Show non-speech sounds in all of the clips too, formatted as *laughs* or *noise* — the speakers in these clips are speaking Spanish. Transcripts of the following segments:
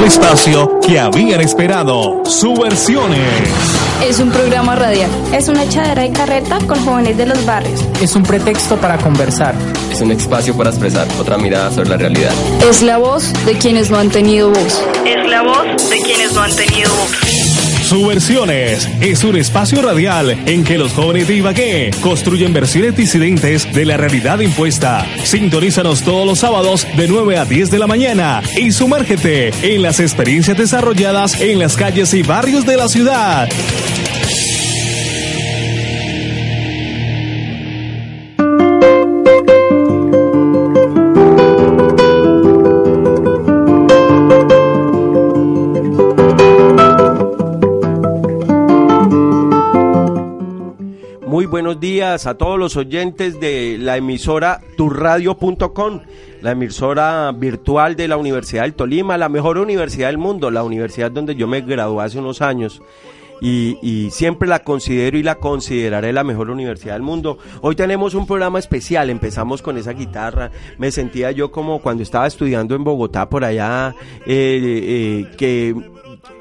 al espacio que habían esperado. Subversiones. Es un programa radial. Es una echadera de carreta con jóvenes de los barrios. Es un pretexto para conversar. Es un espacio para expresar otra mirada sobre la realidad. Es la voz de quienes no han tenido voz. Es la voz de quienes no han tenido voz. Subversiones es un espacio radial en que los jóvenes de Ibagué construyen versiones disidentes de la realidad impuesta. Sintonízanos todos los sábados de 9 a 10 de la mañana y sumérgete en las experiencias desarrolladas en las calles y barrios de la ciudad. A todos los oyentes de la emisora turradio.com, la emisora virtual de la Universidad del Tolima, la mejor universidad del mundo, la universidad donde yo me gradué hace unos años. Y, siempre la considero y la consideraré la mejor universidad del mundo. Hoy tenemos un programa especial, empezamos con esa guitarra, me sentía yo como cuando estaba estudiando en Bogotá por allá, eh, eh, que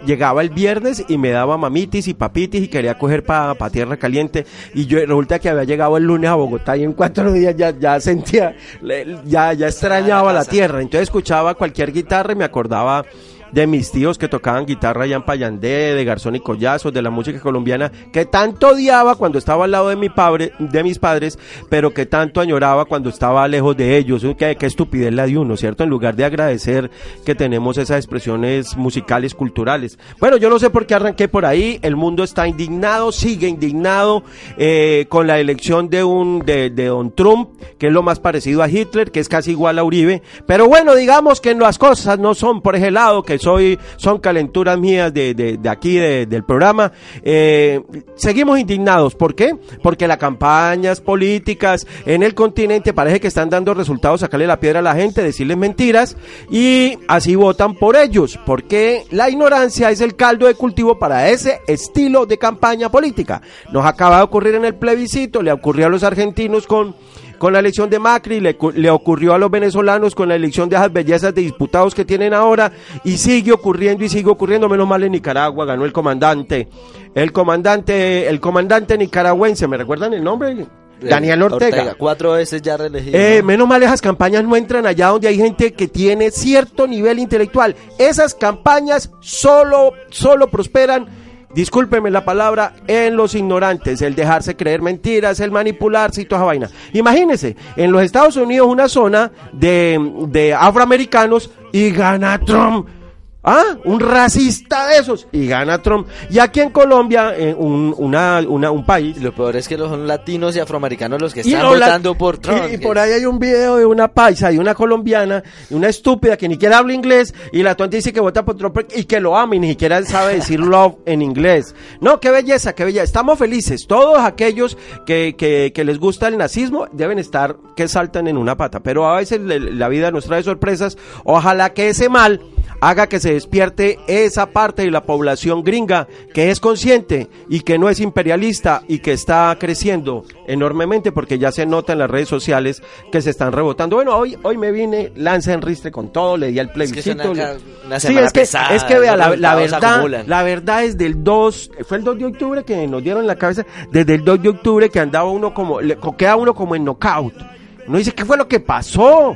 llegaba el viernes y me daba mamitis y papitis y quería coger para pa tierra caliente. Y yo resulta que había llegado el lunes a Bogotá y en cuatro *laughs* días ya, ya sentía, ya, ya extrañaba la tierra, entonces escuchaba cualquier guitarra y me acordaba de mis tíos que tocaban guitarra allá en Payandé, de Garzón y Collazos, de la música colombiana, que tanto odiaba cuando estaba al lado de, mi padre, de mis padres, pero que tanto añoraba cuando estaba lejos de ellos. Qué, qué estupidez la de uno, ¿cierto? En lugar de agradecer que tenemos esas expresiones musicales, culturales. Bueno, yo no sé por qué arranqué por ahí, el mundo está indignado, sigue indignado eh, con la elección de un de, de Don Trump, que es lo más parecido a Hitler, que es casi igual a Uribe, pero bueno, digamos que las cosas no son por ese lado, que soy, son calenturas mías de, de, aquí, del programa. Eh, seguimos indignados. ¿Por qué? Porque las campañas políticas en el continente parece que están dando resultados, sacarle la piedra a la gente, decirles mentiras y así votan por ellos. Porque la ignorancia es el caldo de cultivo para ese estilo de campaña política. Nos acaba de ocurrir en el plebiscito, le ocurrió a los argentinos con con la elección de Macri, le, le, ocurrió a los venezolanos con la elección de esas bellezas de diputados que tienen ahora y sigue ocurriendo y sigue ocurriendo, menos mal en Nicaragua, ganó el comandante, el comandante, el comandante nicaragüense, ¿me recuerdan el nombre? Daniel Ortega. Cuatro veces ya reelegido. Eh, menos mal esas campañas no entran allá donde hay gente que tiene cierto nivel intelectual. Esas campañas solo, solo prosperan discúlpeme la palabra, en los ignorantes, el dejarse creer mentiras, el manipularse y toda esa vaina. Imagínense, en los Estados Unidos una zona de, de afroamericanos y gana Trump Ah, un racista de esos. Y gana Trump. Y aquí en Colombia, un, una, una, un país. Lo peor es que son latinos y afroamericanos los que están votando por Trump. Y, por ahí hay un video de una paisa, de una colombiana, una estúpida que ni siquiera habla inglés. Y la tonta dice que vota por Trump y que lo ama y ni siquiera sabe decir love en inglés. No, qué belleza, qué belleza. Estamos felices. Todos aquellos que, que, que les gusta el nazismo deben estar que saltan en una pata. Pero a veces la vida nos trae sorpresas. Ojalá que ese mal haga que se despierte esa parte de la población gringa que es consciente y que no es imperialista y que está creciendo enormemente porque ya se nota en las redes sociales que se están rebotando. Bueno, hoy hoy me vine lanza en ristre con todo, le di al plebiscito. Es sí, es que, es que vea, la, verdad, la verdad es del 2, fue el 2 de octubre que nos dieron la cabeza, desde el 2 de octubre que andaba uno como, le, queda uno como en knockout. Uno dice, ¿qué fue lo que pasó?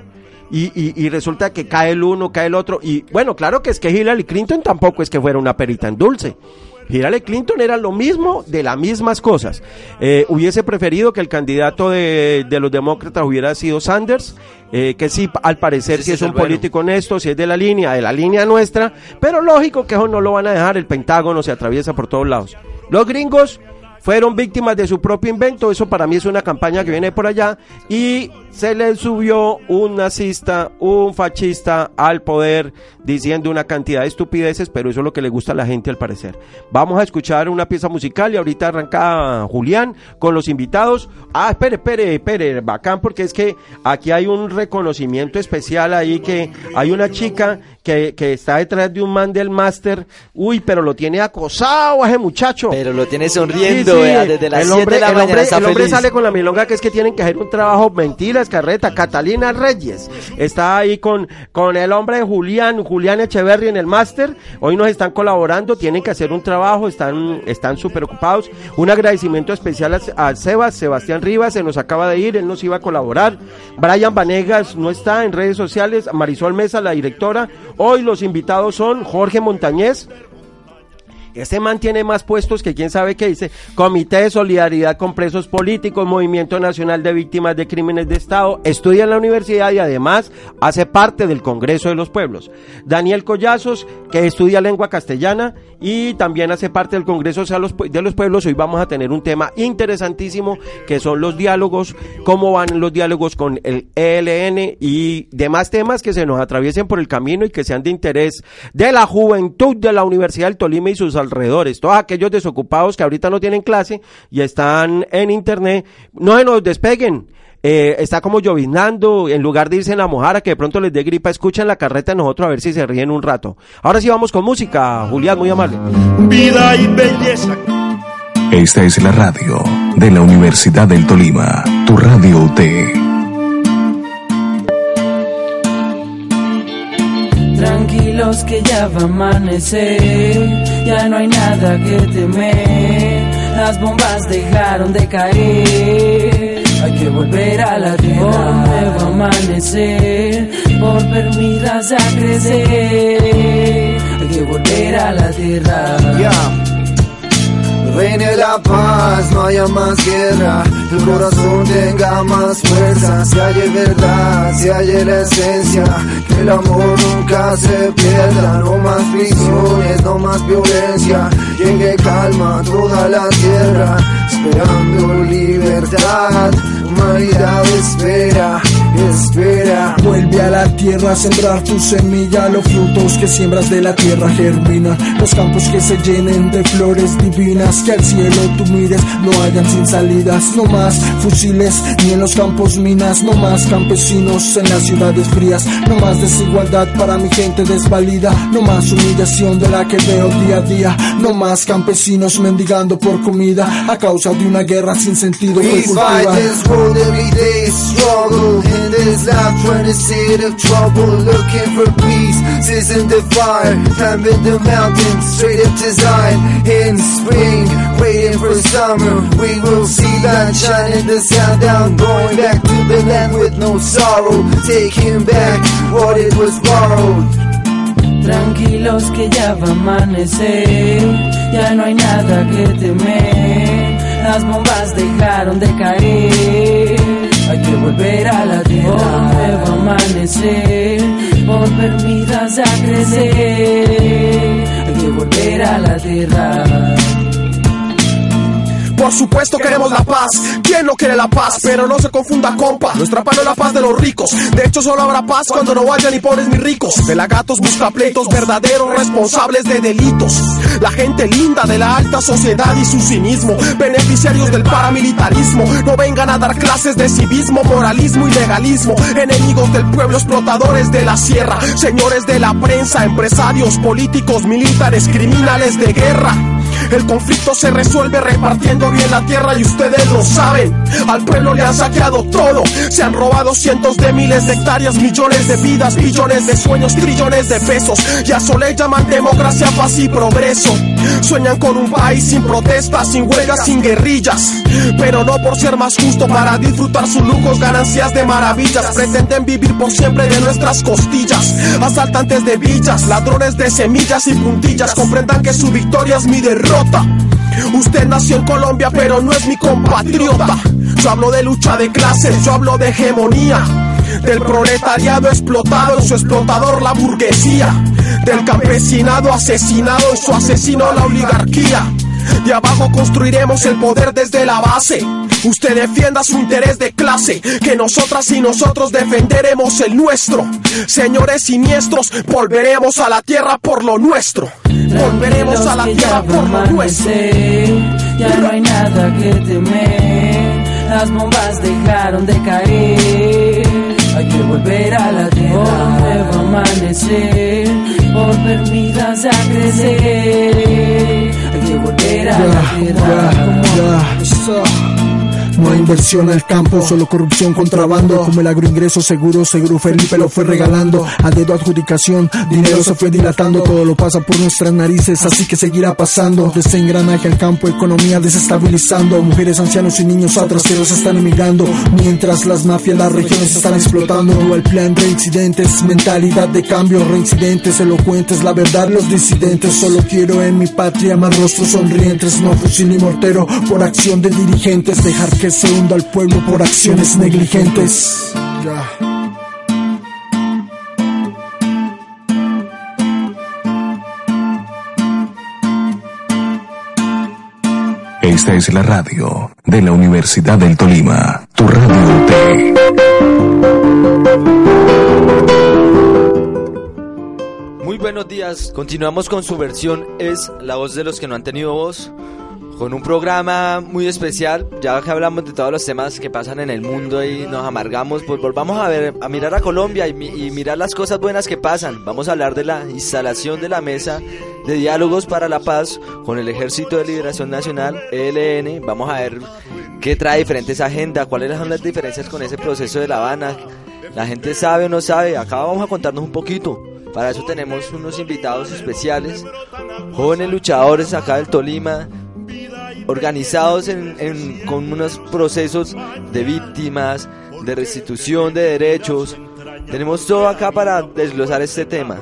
Y, resulta que cae el uno, cae el otro. Y bueno, claro que es que Hillary Clinton tampoco es que fuera una perita en dulce. Hillary Clinton era lo mismo de las mismas cosas. Eh, hubiese preferido que el candidato de, los demócratas hubiera sido Sanders, eh, que sí, al parecer sí, es un político honesto, si es de la línea, de la línea nuestra, pero lógico que eso no lo van a dejar, el Pentágono se atraviesa por todos lados. Los gringos fueron víctimas de su propio invento, eso para mí es una campaña que viene por allá, y se le subió un nazista, un fascista al poder diciendo una cantidad de estupideces, pero eso es lo que le gusta a la gente al parecer. Vamos a escuchar una pieza musical y ahorita arranca Julián con los invitados. Ah, espere, espere, espere, bacán, porque es que aquí hay un reconocimiento especial ahí que hay una chica que, que está detrás de un man del máster. Uy, pero lo tiene acosado a ese muchacho. Pero lo tiene sonriendo, Sí, sí. vea, desde las el 7 hombre, de la el mañana hombre- el hombre sale con la milonga que es que tienen que hacer un trabajo. Mentiras, carreta. Catalina Reyes está ahí con, con el hombre de Julián, Julián Echeverry en el máster. Hoy nos están colaborando, tienen que hacer un trabajo, están están súper ocupados. Un agradecimiento especial a, a Sebas, Sebastián Rivas, se nos acaba de ir, él nos iba a colaborar. Brian Vanegas no está en redes sociales, Marisol Mesa, la directora. Hoy los invitados son Jorge Montañez, este man tiene más puestos que quién sabe qué dice. Comité de Solidaridad con Presos Políticos, Movimiento Nacional de Víctimas de Crímenes de Estado, estudia en la universidad y además hace parte del Congreso de los Pueblos. Daniel Collazos, que estudia lengua castellana y también hace parte del Congreso de los Pueblos. Hoy vamos a tener un tema interesantísimo que son los diálogos, cómo van los diálogos con el ELN y demás temas que se nos atraviesen por el camino y que sean de interés de la juventud de la Universidad del Tolima y sus alrededores. Todos aquellos desocupados que ahorita no tienen clase y están en internet, no se nos despeguen. Eh, está como llovinando, en lugar de irse en la mojara que de pronto les dé gripa, escuchen la carreta de nosotros a ver si se ríen un rato. Ahora sí vamos con música, Julián, muy amable. vida y belleza. Esta es la radio de la Universidad del Tolima, tu radio UT. Tranquilos que ya va a amanecer, ya no hay nada que temer. Las bombas dejaron de caer, hay que volver a la tierra. Por nuevo amanecer, por ver vidas a crecer, hay que volver a la tierra. Reine la paz, no haya más guerra, el corazón tenga más fuerza, si haya verdad, si haya la esencia, que el amor nunca se pierda, no más prisiones, no más violencia, llegue calma toda la tierra, esperando libertad, humanidad espera, espera. Vuelve a la tierra a sembrar tu semilla, los frutos que siembras de la tierra germinan, los campos que se llenen de flores divinas, que al cielo tú mires, no hayan sin salidas, no más fusiles, ni en los campos minas, no más campesinos en las ciudades frías, no más desigualdad para mi gente desvalida, no más humillación de la que veo día a día, no más campesinos mendigando por comida a causa de una guerra sin sentido fight cultiva. This world every day, struggle in this life, trying to see the trouble, looking for peace. Season the fire, climbing the mountain straight up to Zion. In spring, waiting for summer, we will see light shining the sun down, going back to the land with no sorrow, taking back what it was borrowed. Tranquilos que ya va a amanecer, ya no hay nada que temer. Las bombas dejaron de caer, hay que volver a la tierra. Por nuevo amanecer, por vidas a crecer, hay que volver a la tierra. Por supuesto queremos la paz. ¿Quién no quiere la paz? Pero no se confunda, compa. Nuestra paz no es la paz de los ricos. De hecho, solo habrá paz cuando no haya ni pobres ni ricos. Pelagatos busca pleitos verdaderos responsables de delitos. La gente linda de la alta sociedad y su cinismo. Beneficiarios del paramilitarismo. No vengan a dar clases de civismo, moralismo y legalismo. Enemigos del pueblo, explotadores de la sierra. Señores de la prensa, empresarios, políticos, militares, criminales de guerra. El conflicto se resuelve repartiendo bien la tierra y ustedes lo saben. Al pueblo le han saqueado todo. Se han robado cientos de miles de hectáreas, millones de vidas, billones de sueños, trillones de pesos. Y a eso le llaman democracia, paz y progreso. Sueñan con un país sin protestas, sin huelgas, sin guerrillas. Pero no por ser más justo para disfrutar sus lujos, ganancias de maravillas. Pretenden vivir por siempre de nuestras costillas. Asaltantes de villas, ladrones de semillas y puntillas. Comprendan que su victoria es mi derrota. Usted nació en Colombia, pero no es mi compatriota. Yo hablo de lucha de clases, yo hablo de hegemonía. Del proletariado explotado en su explotador la burguesía. Del campesinado asesinado en su asesino la oligarquía. De abajo construiremos el poder desde la base. Usted defienda su interés de clase, que nosotras y nosotros defenderemos el nuestro. Señores siniestros, volveremos a la tierra por lo nuestro. Volveremos a la tierra por lo nuestro. Ya no hay nada que temer. Las bombas dejaron de caer. Hay que volver a la tierra. Un nuevo amanecer, por ver vidas a crecer. Hay que volver a la tierra. No hay inversión al campo, solo corrupción, contrabando. Como el agroingreso seguro, seguro Felipe lo fue regalando. A dedo adjudicación, dinero se fue dilatando. Todo lo pasa por nuestras narices, así que seguirá pasando. Desde engranaje al campo, economía desestabilizando. Mujeres, ancianos y niños atraseros están emigrando. Mientras las mafias, las regiones están explotando. Dual plan, reincidentes, mentalidad de cambio, reincidentes, elocuentes. La verdad, los disidentes. Solo quiero en mi patria más rostros sonrientes. No fusil ni mortero por acción de dirigentes. Dejar que se hunda al pueblo por acciones negligentes. Esta es la radio de la Universidad del Tolima, tu radio T. Muy buenos días, continuamos con su versión Es la voz de los que no han tenido voz con un programa muy especial, ya que hablamos de todos los temas que pasan en el mundo y nos amargamos, pues volvamos a ver, a mirar a Colombia y, mirar las cosas buenas que pasan. Vamos a hablar de la instalación de la mesa de diálogos para la paz con el Ejército de Liberación Nacional, ELN. Vamos a ver qué trae diferentes agendas, cuáles son las diferencias con ese proceso de La Habana. La gente sabe o no sabe, acá vamos a contarnos un poquito. Para eso tenemos unos invitados especiales, jóvenes luchadores acá del Tolima, organizados en, con unos procesos de víctimas, de restitución de derechos. Tenemos todo acá para desglosar este tema.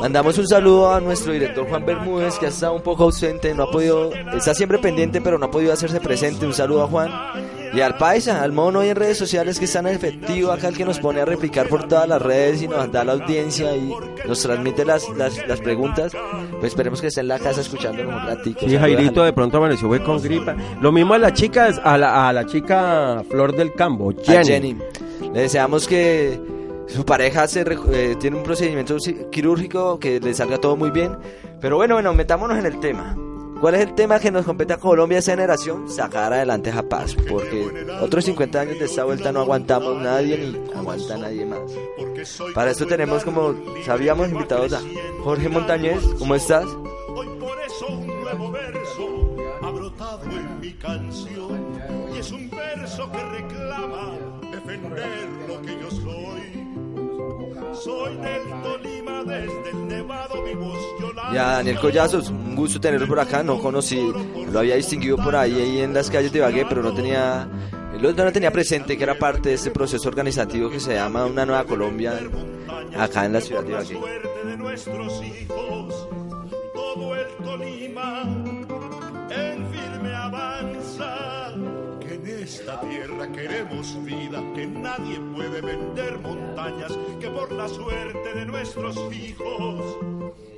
Mandamos un saludo a nuestro director Juan Bermúdez, que ha estado un poco ausente, no ha podido, está siempre pendiente, pero no ha podido hacerse presente. Un saludo a Juan. Y al paisa, al mono y en redes sociales que están efectivo acá, el que nos pone a replicar por todas las redes y nos da la audiencia y nos transmite las, las, preguntas. Pues esperemos que esté en la casa escuchándonos un ratito. Sí, Jairito de pronto amaneció fue con gripa. Lo mismo a la chica, a la, a la chica Flor del Campo, Jenny. Le deseamos que su pareja se, eh, tiene un procedimiento quirúrgico, que le salga todo muy bien. Pero bueno, bueno, metámonos en el tema. ¿Cuál es el tema que nos compete a Colombia esa generación? Sacar adelante a Paz, porque otros 50 años de esta vuelta no aguantamos nadie ni aguanta nadie más. Para esto tenemos como sabíamos invitados a Jorge Montañez, ¿cómo estás? Hoy por eso un nuevo verso ha brotado en mi canción y es un verso que reclama defender lo que yo soy. Soy del Tolima desde el Nevado Daniel Collazos, un gusto tenerlo por acá, no conocí, lo había distinguido por ahí, ahí en las calles de Bagué, pero no tenía no tenía presente que era parte de este proceso organizativo que se llama Una Nueva Colombia acá en la ciudad de Bagué. Todo el Tolima en firme avanza en esta tierra queremos vida, que nadie puede vender montañas, que por la suerte de nuestros hijos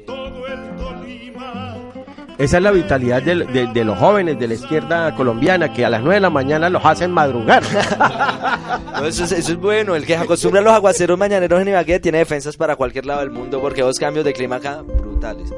todo el Tolima. Esa es la vitalidad de, los jóvenes de la izquierda colombiana, que a las 9 de la mañana los hacen madrugar. *laughs* eso, es, bueno, el que acostumbra a los aguaceros mañaneros en Ibagué tiene defensas para cualquier lado del mundo, porque dos cambios de clima acá brutales.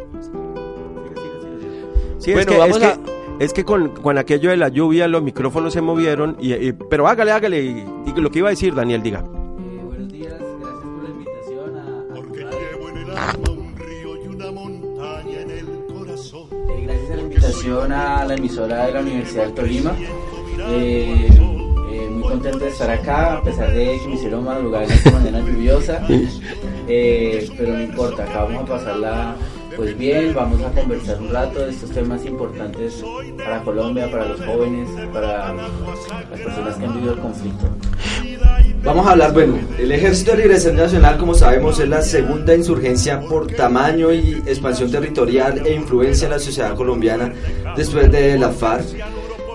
bueno, vamos a... Es que con, con, aquello de la lluvia los micrófonos se movieron, y, pero hágale, hágale, y, lo que iba a decir Daniel, diga. Eh, buenos días, gracias por la invitación a... Porque llevo en el alma un río y una montaña en el corazón. Eh, gracias a la invitación a la emisora de la Universidad del Tolima. Eh, eh, muy contento de estar acá, a pesar de que me hicieron madrugar en esta mañana lluviosa. *laughs* pero no importa, acá vamos a pasarla pues bien, vamos a conversar un rato de estos temas importantes para Colombia, para los jóvenes, para las personas que han vivido el conflicto. Vamos a hablar, bueno, el Ejército de Liberación Nacional, como sabemos, es la segunda insurgencia por tamaño y expansión territorial e influencia en la sociedad colombiana después de la FARC.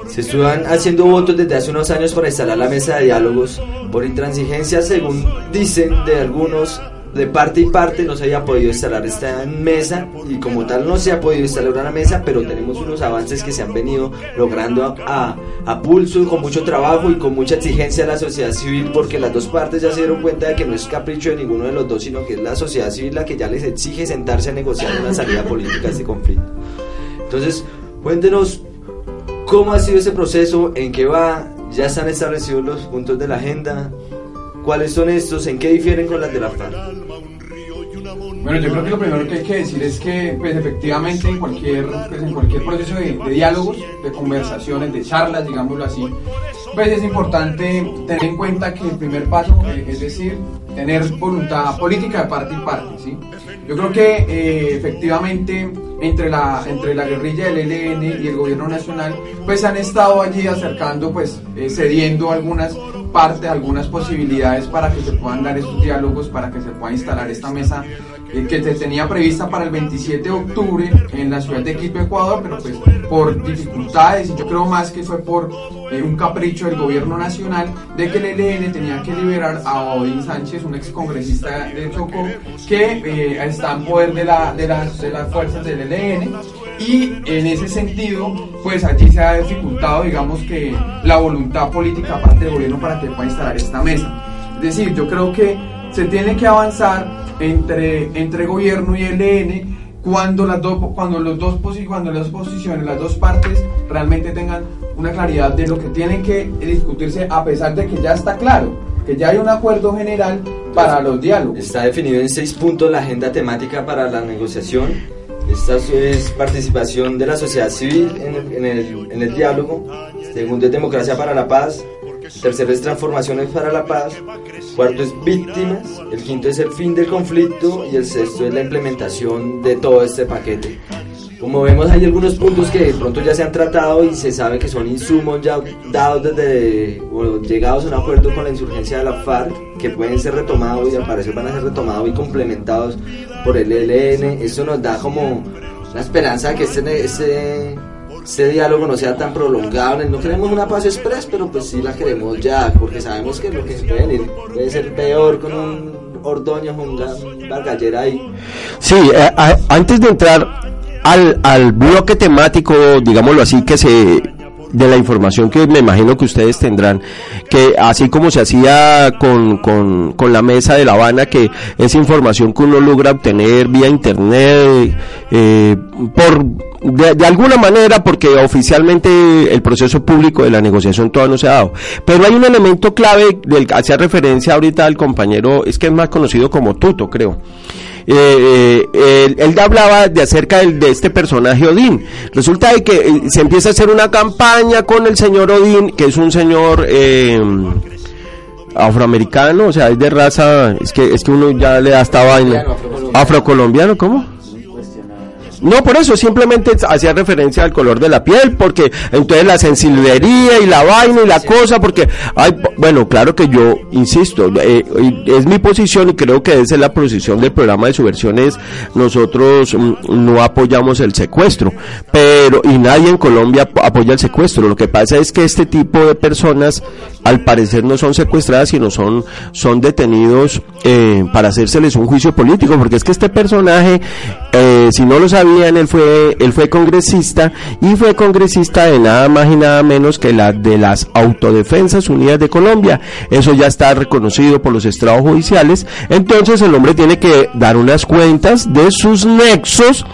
Se están haciendo votos desde hace unos años para instalar la mesa de diálogos por intransigencia, según dicen de algunos de parte y parte no se haya podido instalar esta mesa y como tal no se ha podido instalar una mesa, pero tenemos unos avances que se han venido logrando a, a, pulso, con mucho trabajo y con mucha exigencia de la sociedad civil, porque las dos partes ya se dieron cuenta de que no es capricho de ninguno de los dos, sino que es la sociedad civil la que ya les exige sentarse a negociar una salida política a este conflicto. Entonces, cuéntenos cómo ha sido ese proceso, en qué va, ya están establecidos los puntos de la agenda, ¿Cuáles son estos? ¿En qué difieren con las de la FARC? Bueno, yo creo que lo primero que hay que decir es que, pues, efectivamente, en cualquier, pues, en cualquier proceso de, diálogos, de conversaciones, de charlas, digámoslo así, pues es importante tener en cuenta que el primer paso, eh, es decir, tener voluntad política de parte y parte, ¿sí? Yo creo que eh, efectivamente entre la, entre la guerrilla del ELN y el gobierno nacional, pues han estado allí acercando, pues eh, cediendo algunas partes, algunas posibilidades para que se puedan dar estos diálogos, para que se pueda instalar esta mesa que se tenía prevista para el 27 de octubre en la ciudad de Quito, Ecuador, pero pues por dificultades y yo creo más que fue por eh, un capricho del gobierno nacional de que el ELN tenía que liberar a Odín Sánchez, un excongresista de Chocó, que eh, está en poder de, la, de, las, de las fuerzas del ELN y en ese sentido, pues allí se ha dificultado, digamos que la voluntad política parte del gobierno para que pueda instalar esta mesa. Es decir, yo creo que se tiene que avanzar entre, entre gobierno y ELN cuando las, dos cuando, los dos cuando las posiciones, las dos partes realmente tengan una claridad de lo que tiene que discutirse a pesar de que ya está claro, que ya hay un acuerdo general para los diálogos. Está definido en seis puntos la agenda temática para la negociación. Esta es participación de la sociedad civil en el, en el, en el. Segundo es democracia para la paz. Tercero es transformaciones para la paz. Cuarto es víctimas. El quinto es el fin del conflicto. Y el sexto es la implementación de todo este paquete. Como vemos hay algunos puntos que de pronto ya se han tratado y se sabe que son insumos ya dados desde o llegados a un acuerdo con la insurgencia de la FARC que pueden ser retomados y al parecer van a ser retomados y complementados por el ELN. Eso nos da como la esperanza de que este, este, este diálogo no sea tan prolongado. No queremos una paz express, pero pues sí la queremos ya, porque sabemos que lo que puede venir puede ser peor con un Ordóñez, un Bargallera ahí. Sí, eh, antes de entrar al, al bloque temático, digámoslo así, que se de la información que me imagino que ustedes tendrán, que así como se hacía con, con, con la mesa de La Habana, que es información que uno logra obtener vía internet, eh, por de, alguna manera, porque oficialmente el proceso público de la negociación todavía no se ha dado. Pero hay un elemento clave del que hacía referencia ahorita al compañero, es que es más conocido como Tuto, creo. Eh, eh, él, él hablaba de acerca del- de este personaje Odín. Resulta de que eh, se empieza a hacer una campaña con el señor Odín, que es un señor eh, afroamericano, o sea, es de raza, es que es que uno ya le da esta vaina. Afrocolombiano, ¿cómo? No, por eso simplemente hacía referencia al color de la piel, porque entonces la sensiblería y la vaina y la cosa, porque, bueno, claro que yo insisto, eh, es mi posición y creo que esa es la posición del programa de subversiones. Nosotros mm, no apoyamos el secuestro, pero y nadie en Colombia ap- apoya el secuestro. Lo que pasa es que este tipo de personas, al parecer, no son secuestradas, sino son son detenidos eh, para hacérseles un juicio político, porque es que este personaje, eh, si no lo sabían, él fue él fue congresista y fue congresista de nada más y nada menos que la de las Autodefensas Unidas de Colombia. Eso ya está reconocido por los estrados judiciales. Entonces el hombre tiene que dar unas cuentas de sus nexos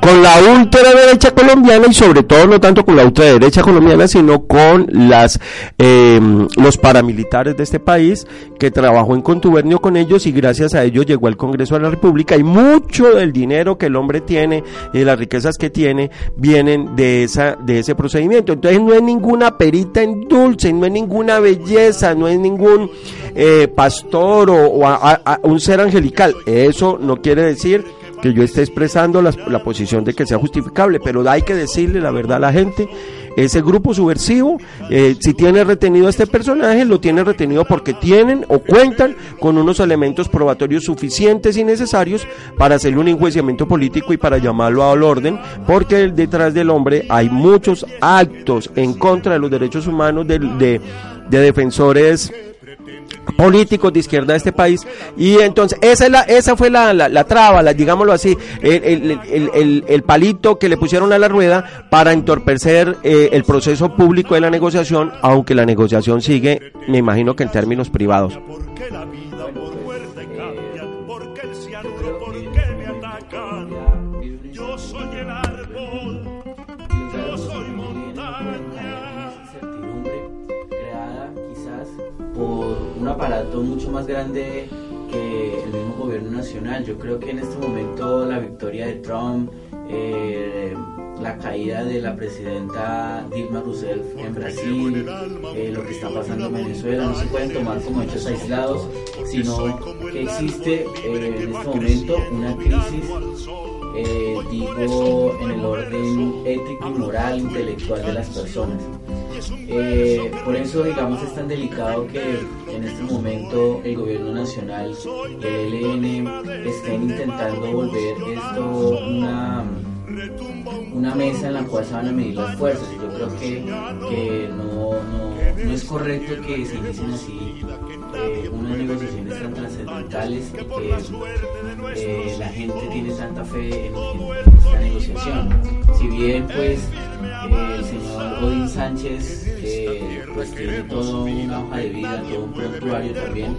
con la ultraderecha colombiana y sobre todo no tanto con la ultraderecha colombiana sino con las eh, los paramilitares de este país que trabajó en contubernio con ellos y gracias a ellos llegó al Congreso de la República. Y mucho del dinero que el hombre tiene y las riquezas que tiene vienen de esa de ese procedimiento. Entonces no es ninguna perita en dulce no es ninguna belleza no es ningún eh, pastor o, a un ser angelical. Eso no quiere decir que yo esté expresando las- la, posición de que sea justificable, pero hay que decirle la verdad a la gente. Ese grupo subversivo, eh, si tiene retenido a este personaje, lo tiene retenido porque tienen o cuentan con unos elementos probatorios suficientes y necesarios para hacerle un enjuiciamiento político y para llamarlo al orden, porque detrás del hombre hay muchos actos en contra de los derechos humanos de defensores políticos de izquierda de este país. Y entonces esa es la esa fue la, la, traba la, digámoslo así el, el, el, el, el palito que le pusieron a la rueda para entorpecer eh, el proceso público de la negociación aunque la negociación sigue me imagino que en términos privados aparato mucho más grande que el mismo gobierno nacional. Yo creo que en este momento la victoria de Trump, eh, la caída de la presidenta Dilma Rousseff en Brasil, eh, lo que está pasando en Venezuela, no se pueden tomar como hechos aislados, sino que existe eh, en este momento una crisis, eh, digo, en el orden ético, moral, intelectual de las personas. Eh, por eso, digamos, es tan delicado que en este momento el gobierno nacional el ELN estén intentando volver esto una, una mesa en la cual se van a medir las fuerzas. Yo creo que, que no, no, no es correcto que se inicien así eh, unas negociaciones tan trascendentales y que eh, la gente tiene tanta fe en, esta negociación. Si bien, pues, eh, el señor Odín Sánchez eh, pues tiene toda una hoja de vida, todo un prontuario también.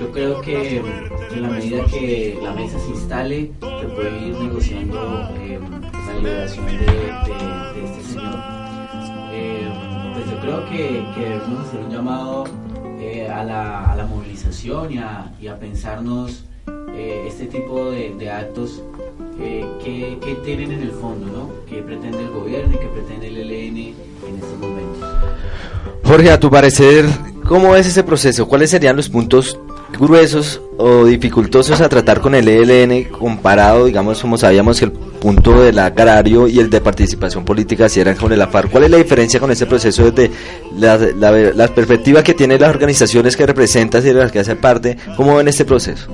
Yo creo que en la medida que la mesa se instale, se puede ir negociando de, de- de este señor. Eh, pues yo creo que, que debemos hacer un llamado eh, a, la, a la movilización y a, y a pensarnos eh, este tipo de, de actos eh, que, que tienen en el fondo, ¿no? ¿Qué pretende el gobierno y qué pretende el ELN en estos momentos? Jorge, a tu parecer, ¿cómo es ese proceso? ¿Cuáles serían los puntos gruesos o dificultosos a tratar con el ELN comparado, digamos, como sabíamos que el punto del agrario y el de participación política si eran con el AFAR? ¿Cuál es la diferencia con ese proceso desde la, la, perspectiva que tienen las organizaciones que representas y de las que hace parte? ¿Cómo ven este proceso?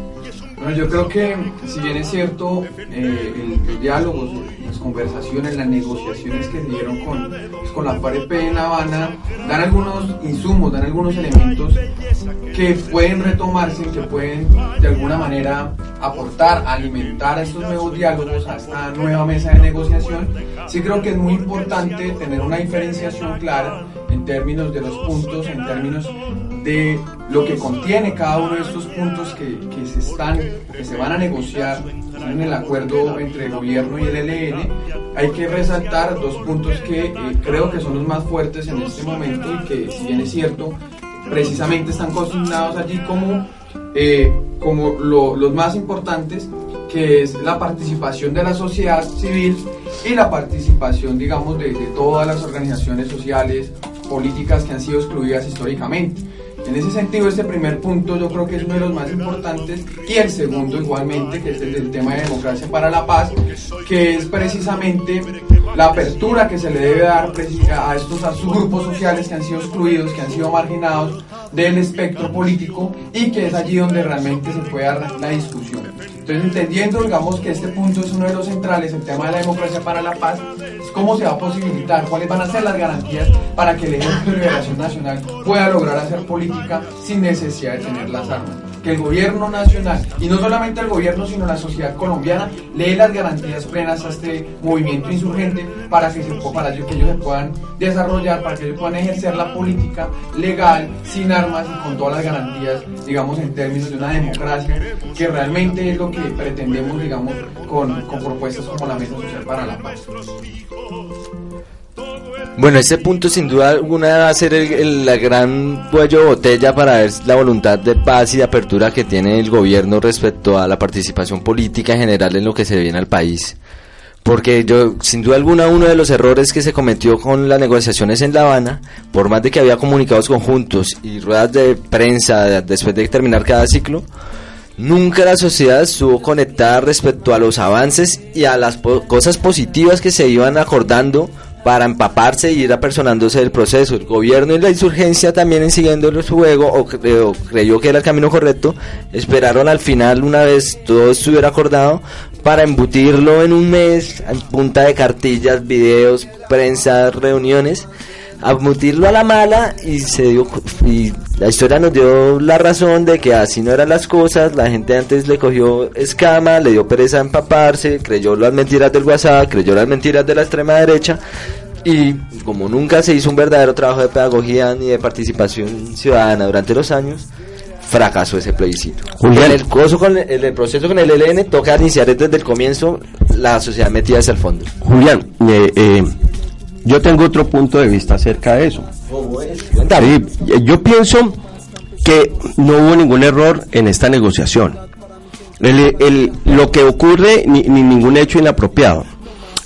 Bueno, yo creo que si bien es cierto, eh, el- los diálogos, las conversaciones, las negociaciones que se dieron con, pues, con la FAREP en La Habana, dan algunos insumos, dan algunos elementos que pueden retomarse, que pueden de alguna manera aportar, alimentar a estos nuevos diálogos, a esta nueva mesa de negociación. Sí creo que es muy importante tener una diferenciación clara en términos de los puntos, en términos de lo que contiene cada uno de estos puntos que, que se están, que se van a negociar en el acuerdo entre el gobierno y el ELN, hay que resaltar dos puntos que eh, creo que son los más fuertes en este momento y que, si bien es cierto, precisamente están consignados allí como, eh, como lo- los más importantes, que es la participación de la sociedad civil y la participación, digamos, de, de todas las organizaciones sociales, políticas que han sido excluidas históricamente. En ese sentido, este primer punto yo creo que es uno de los más importantes y el segundo igualmente, que es el del tema de democracia para la paz, que es precisamente la apertura que se le debe dar a estos a grupos sociales que han sido excluidos, que han sido marginados del espectro político y que es allí donde realmente se puede dar la discusión. Entonces, entendiendo, digamos, que este punto es uno de los centrales, el tema de la democracia para la paz, es cómo se va a posibilitar, cuáles van a ser las garantías para que el Ejército de Liberación Nacional pueda lograr hacer política sin necesidad de tener las armas. Que el gobierno nacional, y no solamente el gobierno, sino la sociedad colombiana, le dé las garantías plenas a este movimiento insurgente para que, se, para que ellos se puedan desarrollar, para que ellos puedan ejercer la política legal, sin armas y con todas las garantías, digamos, en términos de una democracia, que realmente es lo que pretendemos, digamos, con, con propuestas como la Mesa Social para la Paz. Bueno, este punto sin duda alguna va a ser el, la gran cuello botella para ver la voluntad de paz y de apertura que tiene el gobierno respecto a la participación política en general en lo que se viene al país. Porque yo, sin duda alguna, uno de los errores que se cometió con las negociaciones en La Habana, por más de que había comunicados conjuntos y ruedas de prensa de- después de terminar cada ciclo, nunca la sociedad estuvo conectada respecto a los avances y a las cosas positivas que se iban acordando para empaparse y ir apersonándose del proceso. El gobierno y la insurgencia también en siguiendo el juego o, cre- o creyó que era el camino correcto, esperaron al final una vez todo estuviera acordado para embutirlo en un mes a punta de cartillas, videos, prensa, reuniones, a a la mala y se dio y la historia nos dio la razón de que así no eran las cosas, la gente antes le cogió escama, le dio pereza a empaparse, creyó las mentiras del WhatsApp, creyó las mentiras de la extrema derecha y como nunca se hizo un verdadero trabajo de pedagogía ni de participación ciudadana durante los años, fracasó ese plebiscito. Julián. El, coso con el, el proceso con el ELN toca iniciar desde el comienzo la sociedad metida hacia el fondo. Julián, eh, eh, yo tengo otro punto de vista acerca de eso. Sí, yo pienso que no hubo ningún error en esta negociación. El- el- lo que ocurre, ni, ni ningún hecho inapropiado.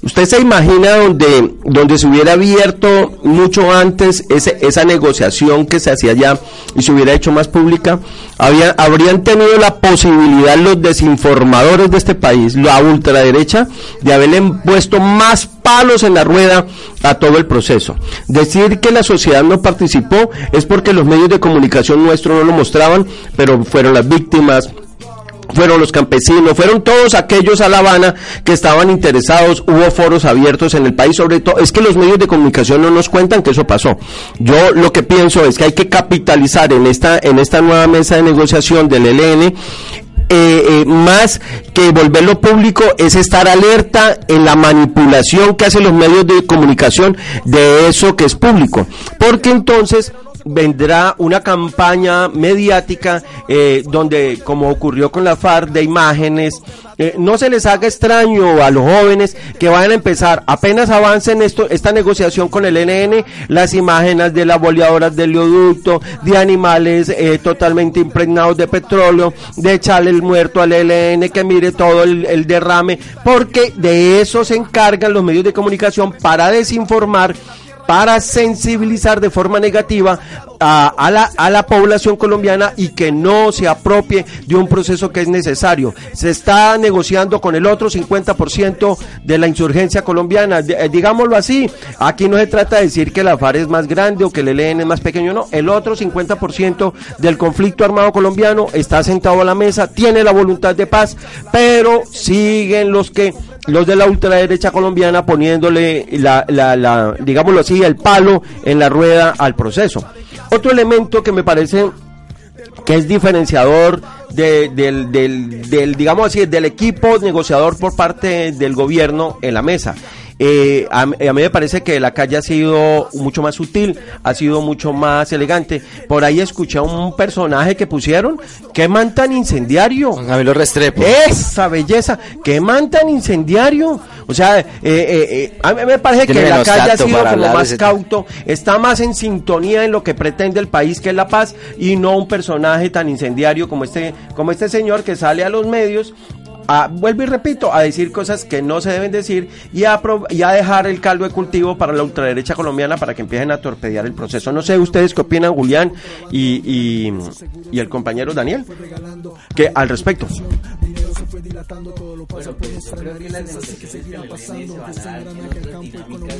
¿Usted se imagina donde, donde se hubiera abierto mucho antes ese- esa negociación que se hacía allá y se hubiera hecho más pública? Había, habrían tenido la posibilidad los desinformadores de este país, la ultraderecha, de haberle puesto más palos en la rueda a todo el proceso. Decir que la sociedad no participó es porque los medios de comunicación nuestros no lo mostraban, pero fueron las víctimas, fueron los campesinos, fueron todos aquellos a La Habana que estaban interesados, hubo foros abiertos en el país, sobre todo, es que los medios de comunicación no nos cuentan que eso pasó. Yo lo que pienso es que hay que capitalizar en esta, en esta nueva mesa de negociación del ELN eh, eh, más que volverlo público es estar alerta en la manipulación que hacen los medios de comunicación de eso que es público. Porque entonces vendrá una campaña mediática eh, donde, como ocurrió con la FARC, de imágenes, eh, no se les haga extraño a los jóvenes que vayan a empezar, apenas avancen esto, esta negociación con el NN, las imágenes de las boleadoras del oleoducto, de animales eh, totalmente impregnados de petróleo, de echarle el muerto al ELN, que mire todo el, el derrame, porque de eso se encargan los medios de comunicación para desinformar para sensibilizar de forma negativa a, la, a la población colombiana y que no se apropie de un proceso que es necesario. Se está negociando con el otro 50% de la insurgencia colombiana, eh, digámoslo así. Aquí no se trata de decir que la FARC es más grande o que el ELN es más pequeño, no. El otro 50% del conflicto armado colombiano está sentado a la mesa, tiene la voluntad de paz, pero siguen los que los de la ultraderecha colombiana poniéndole la, la, la, digámoslo así, el palo en la rueda al proceso. Otro elemento que me parece que es diferenciador de- del, del, del, digamos así, del equipo negociador por parte del gobierno en la mesa. Eh, a, a mí me parece que la calle ha sido mucho más sutil, ha sido mucho más elegante. Por ahí escuché a un personaje que pusieron, qué man tan incendiario. Camilo Restrepo. Esa belleza, qué man tan incendiario. O sea, eh, eh, eh, a mí me parece que la calle ha sido como más cauto, está más en sintonía en lo que pretende el país, que es la paz, y no un personaje tan incendiario como este, como este señor que sale a los medios. A, vuelvo y repito, a decir cosas que no se deben decir y a, pro- y a dejar el caldo de cultivo para la ultraderecha colombiana para que empiecen a torpedear el proceso. No sé ustedes qué opinan, Julián y, y, y el compañero Daniel, que al respecto. Bueno, pues yo creo que las negociaciones con el ELN se van a dar en otras dinámicas,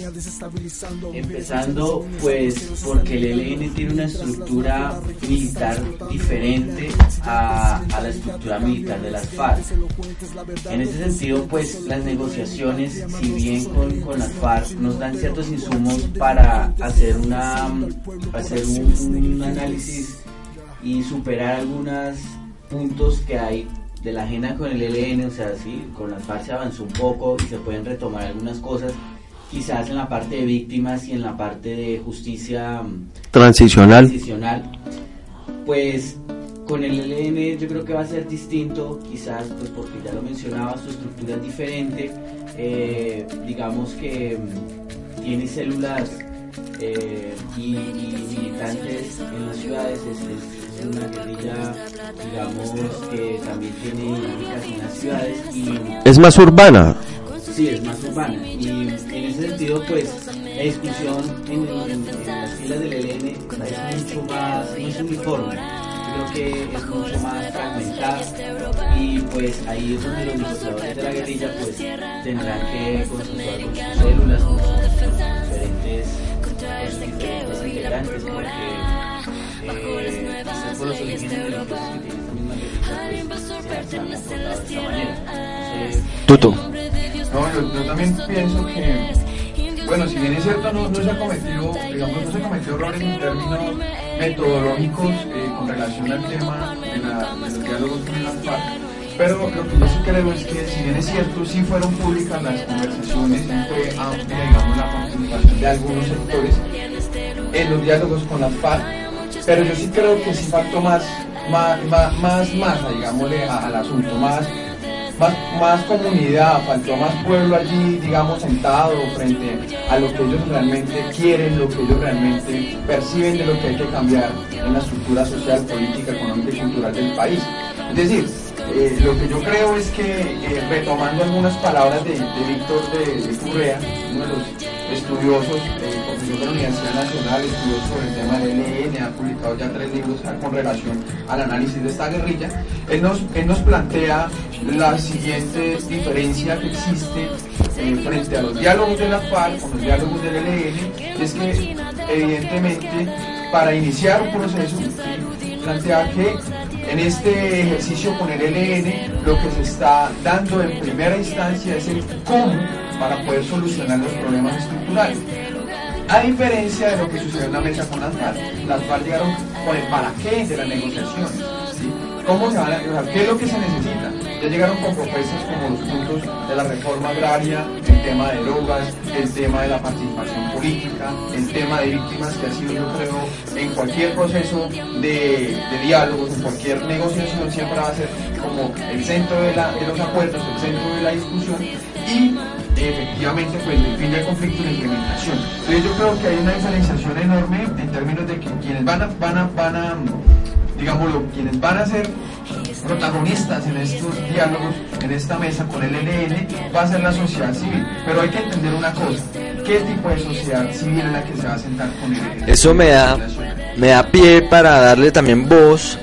empezando pues porque el ELN tiene una estructura militar diferente a, a la estructura militar de las FARC. En ese sentido, pues las negociaciones, si bien con, con las FARC nos dan ciertos insumos para hacer, una, hacer un, un análisis y superar algunos puntos que hay de la agenda con el ELN, o sea, sí, con las FARC se avanzó un poco y se pueden retomar algunas cosas, quizás en la parte de víctimas y en la parte de justicia mm, Transicional. transicional, pues con el ELN yo creo que va a ser distinto, quizás pues porque ya lo mencionaba, su estructura es diferente, eh, digamos que mm, tiene células eh, y, y militantes en las ciudades, es, es- es una guerrilla, digamos, que también tiene dinámicas en las ciudades y Es más urbana. Sí, es más urbana. Y en ese sentido, pues, la discusión en, en- en las filas del ELN es mucho más, es uniforme. Creo que es mucho más fragmentada. Y pues ahí es donde los negociadores de la guerrilla pues tendrán que consensuar con sus células, con sus diferentes, con sus diferentes integrantes, porque manera. Entonces, Tuto. No, yo, yo también pienso que, bueno, si bien es cierto, no, no se ha cometido, digamos, no se ha cometido errores en términos metodológicos eh, con relación al tema de, la, de los diálogos con las FARC, pero lo que yo sí creo es que, si bien es cierto, sí fueron públicas las conversaciones, fue amplia, digamos, la participación de algunos sectores en los diálogos con las FARC, pero yo sí creo que sí faltó más, más, más, más masa, digámosle, al asunto, más más, más comunidad, faltó más pueblo allí, digamos, sentado frente a lo que ellos realmente quieren, lo que ellos realmente perciben de lo que hay que cambiar en la estructura social, política, económica y cultural del país. Es decir, eh, lo que yo creo es que, eh, retomando algunas palabras de, Víctor de, de, uno de los estudiosos, eh, profesor de la Universidad Nacional, estudioso sobre el tema del ELN, ha publicado ya tres libros con relación al análisis de esta guerrilla, él nos, él nos plantea la siguiente diferencia que existe frente a los diálogos de la FARC con los diálogos del ELN, es que evidentemente para iniciar un proceso plantea que en este ejercicio con el LN lo que se está dando en primera instancia es el cómo para poder solucionar los problemas estructurales. A diferencia de lo que sucedió en la mesa con las FARC, las FARC llegaron con el para qué de las negociaciones. ¿Cómo se van a, ¿Qué es lo que se necesita? Ya llegaron con propuestas como los puntos de la reforma agraria, el tema de drogas, el tema de la participación política, el tema de víctimas que ha sido, yo creo, en cualquier proceso de, diálogos, en cualquier negociación, siempre va a ser como el centro de, los acuerdos, el centro de la discusión y efectivamente pues el fin del conflicto y la implementación. Entonces yo creo que hay una diferenciación enorme en términos de que quienes van a, van a, van a digámoslo, quienes van a ser protagonistas en estos diálogos, en esta mesa con el ELN, va a ser la sociedad civil. Pero hay que entender una cosa, ¿qué tipo de sociedad civil es la que se va a sentar con el? Eso me da, me da pie para darle también voz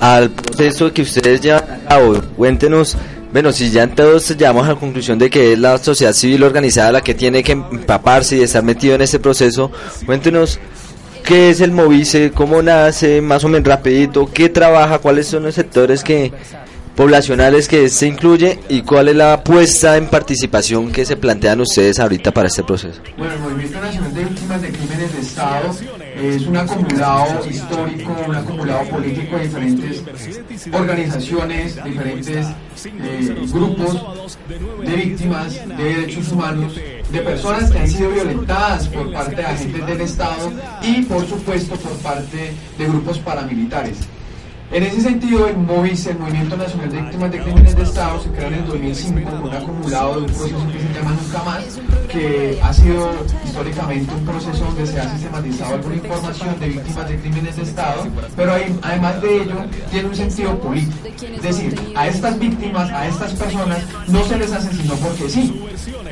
al proceso que ustedes llevan a cabo. Cuéntenos bueno, si ya todos llegamos a la conclusión de que es la sociedad civil organizada la que tiene que empaparse y estar metido en este proceso, cuéntenos qué es el Movice, cómo nace, más o menos rapidito, qué trabaja, cuáles son los sectores que poblacionales que se incluye y cuál es la apuesta en participación que se plantean ustedes ahorita para este proceso. Bueno, el Movimiento Nacional de Víctimas de Crímenes de Estado es un acumulado histórico, un acumulado político de diferentes organizaciones, diferentes eh, grupos de víctimas de derechos humanos, de personas que han sido violentadas por parte de agentes del Estado y por supuesto por parte de grupos paramilitares. En ese sentido, el MOVIS, el Movimiento Nacional de Víctimas de Crímenes de Estado, se creó en el 2005 con un acumulado de un proceso que se llama Nunca Más, que ha sido históricamente un proceso donde se ha sistematizado alguna información de víctimas de crímenes de Estado, pero además de ello tiene un sentido político. Es decir, a estas víctimas, a estas personas, no se les asesinó porque sí.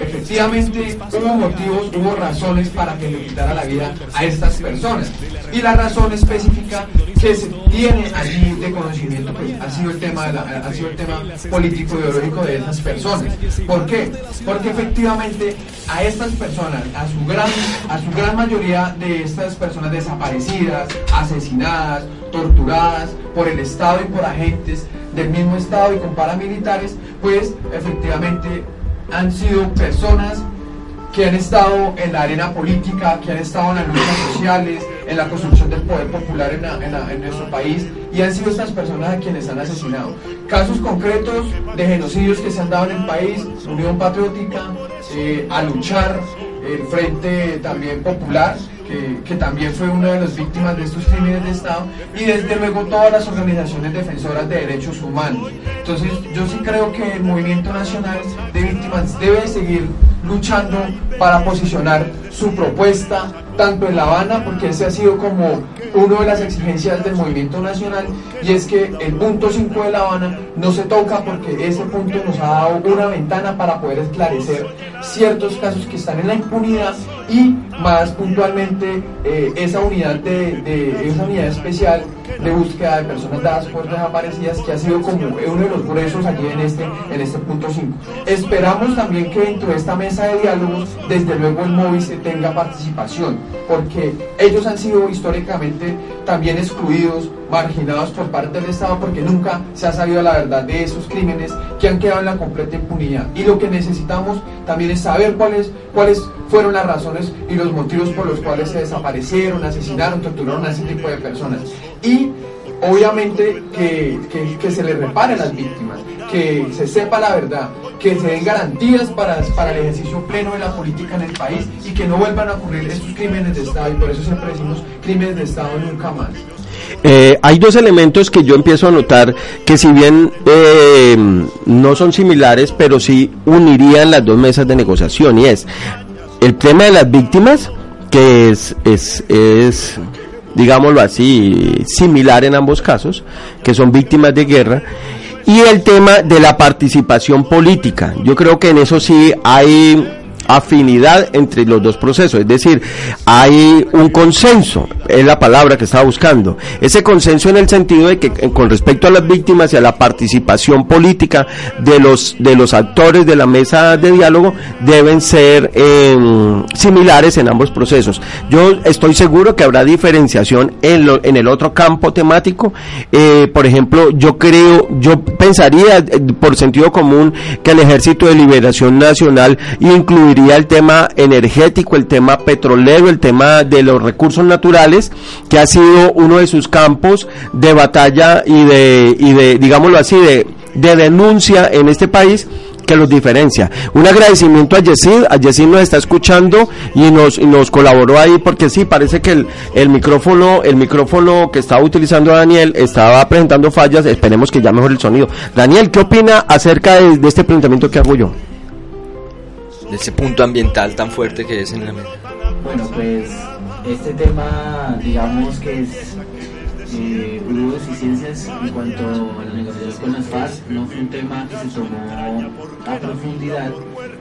Efectivamente, hubo motivos, hubo razones para que le quitara la vida a estas personas. Y la razón específica que se tiene allí de conocimiento pues, ha, sido el tema ha sido el tema político ideológico de esas personas. ¿Por qué? Porque efectivamente a estas personas, a su gran, a su gran mayoría de estas personas desaparecidas, asesinadas, torturadas por el Estado y por agentes del mismo Estado y con paramilitares, pues efectivamente han sido personas que han estado en la arena política, que han estado en las luchas sociales, en la construcción del poder popular en, nuestro país y han sido estas personas a quienes han asesinado. Casos concretos de genocidios que se han dado en el país, Unión Patriótica, eh, a luchar, el Frente también Popular, que, también fue una de las víctimas de estos crímenes de Estado, y desde luego todas las organizaciones defensoras de derechos humanos. Entonces yo sí creo que el Movimiento Nacional de Víctimas debe seguir luchando para posicionar su propuesta tanto en La Habana, porque ese ha sido como una de las exigencias del movimiento nacional, y es que el punto 5 de La Habana no se toca porque ese punto nos ha dado una ventana para poder esclarecer ciertos casos que están en la impunidad y más puntualmente eh, esa unidad de, esa unidad especial de búsqueda de personas dadas por desaparecidas que ha sido como uno de los gruesos aquí en este, en este punto 5. Esperamos también que dentro de esta mesa de diálogos, desde luego el móvil se tenga participación, porque ellos han sido históricamente también excluidos, marginados por parte del Estado, porque nunca se ha sabido la verdad de esos crímenes que han quedado en la completa impunidad. Y lo que necesitamos también es saber cuáles, cuáles fueron las razones y los motivos por los cuales se desaparecieron, asesinaron, torturaron a ese tipo de personas. Y obviamente que, que, se le repare a las víctimas, que se sepa la verdad, que se den garantías para, para el ejercicio pleno de la política en el país y que no vuelvan a ocurrir estos crímenes de Estado y por eso siempre decimos crímenes de Estado nunca más. Eh, hay dos elementos que yo empiezo a notar que si bien eh, no son similares, pero sí unirían las dos mesas de negociación y es el tema de las víctimas, que es, es digámoslo así, similar en ambos casos, que son víctimas de guerra, y el tema de la participación política. Yo creo que en eso sí hay afinidad entre los dos procesos, es decir, hay un consenso, es la palabra que estaba buscando, ese consenso en el sentido de que con respecto a las víctimas y a la participación política de los de los actores de la mesa de diálogo deben ser em, similares en ambos procesos. Yo estoy seguro que habrá diferenciación en, lo, en el otro campo temático, eh, por ejemplo, yo creo, yo pensaría eh, por sentido común que el Ejército de Liberación Nacional incluiría el tema energético, el tema petrolero, el tema de los recursos naturales, que ha sido uno de sus campos de batalla y de, y de digámoslo así, de, de denuncia en este país que los diferencia. Un agradecimiento a Yesid, a Yesid nos está escuchando y nos, y nos colaboró ahí porque sí, parece que el, el micrófono, el micrófono que estaba utilizando Daniel estaba presentando fallas, esperemos que ya mejore el sonido. Daniel, ¿qué opina acerca de, de este planteamiento que hago yo? De ese punto ambiental tan fuerte que es en la mesa? Bueno, pues este tema, digamos que es, eh, hubo deficiencias en cuanto a la negociación con las FARC, no fue un tema que se tomó a profundidad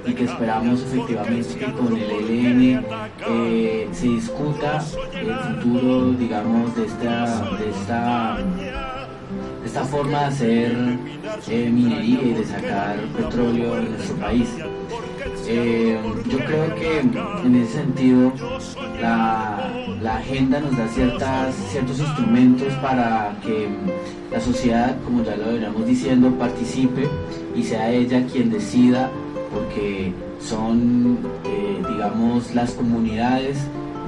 y que esperamos efectivamente que con el ELN eh, se discuta el futuro, digamos, de esta, de esta esta forma de hacer eh, minería y de sacar petróleo en nuestro país. Eh, yo creo que en ese sentido la, agenda nos da ciertas, ciertos instrumentos para que la sociedad, como ya lo veníamos diciendo, participe y sea ella quien decida, porque son, eh, digamos, las comunidades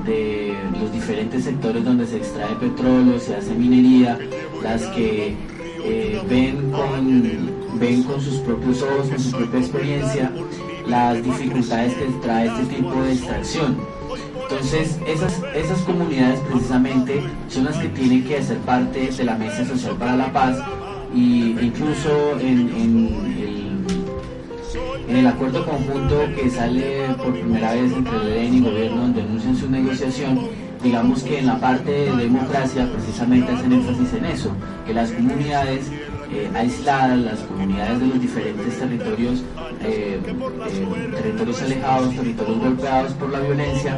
de los diferentes sectores donde se extrae petróleo, se hace minería, las que eh, ven, con, ven con sus propios ojos, con su propia experiencia, las dificultades que trae este tipo de extracción. Entonces, esas, esas comunidades precisamente son las que tienen que hacer parte de la Mesa Social para la Paz e incluso en, el, en el acuerdo conjunto que sale por primera vez entre el EDN y gobierno donde anuncian su negociación, digamos que en la parte de democracia precisamente hacen énfasis en eso, que las comunidades eh, aisladas, las comunidades de los diferentes territorios, eh, eh, territorios alejados, territorios golpeados por la violencia,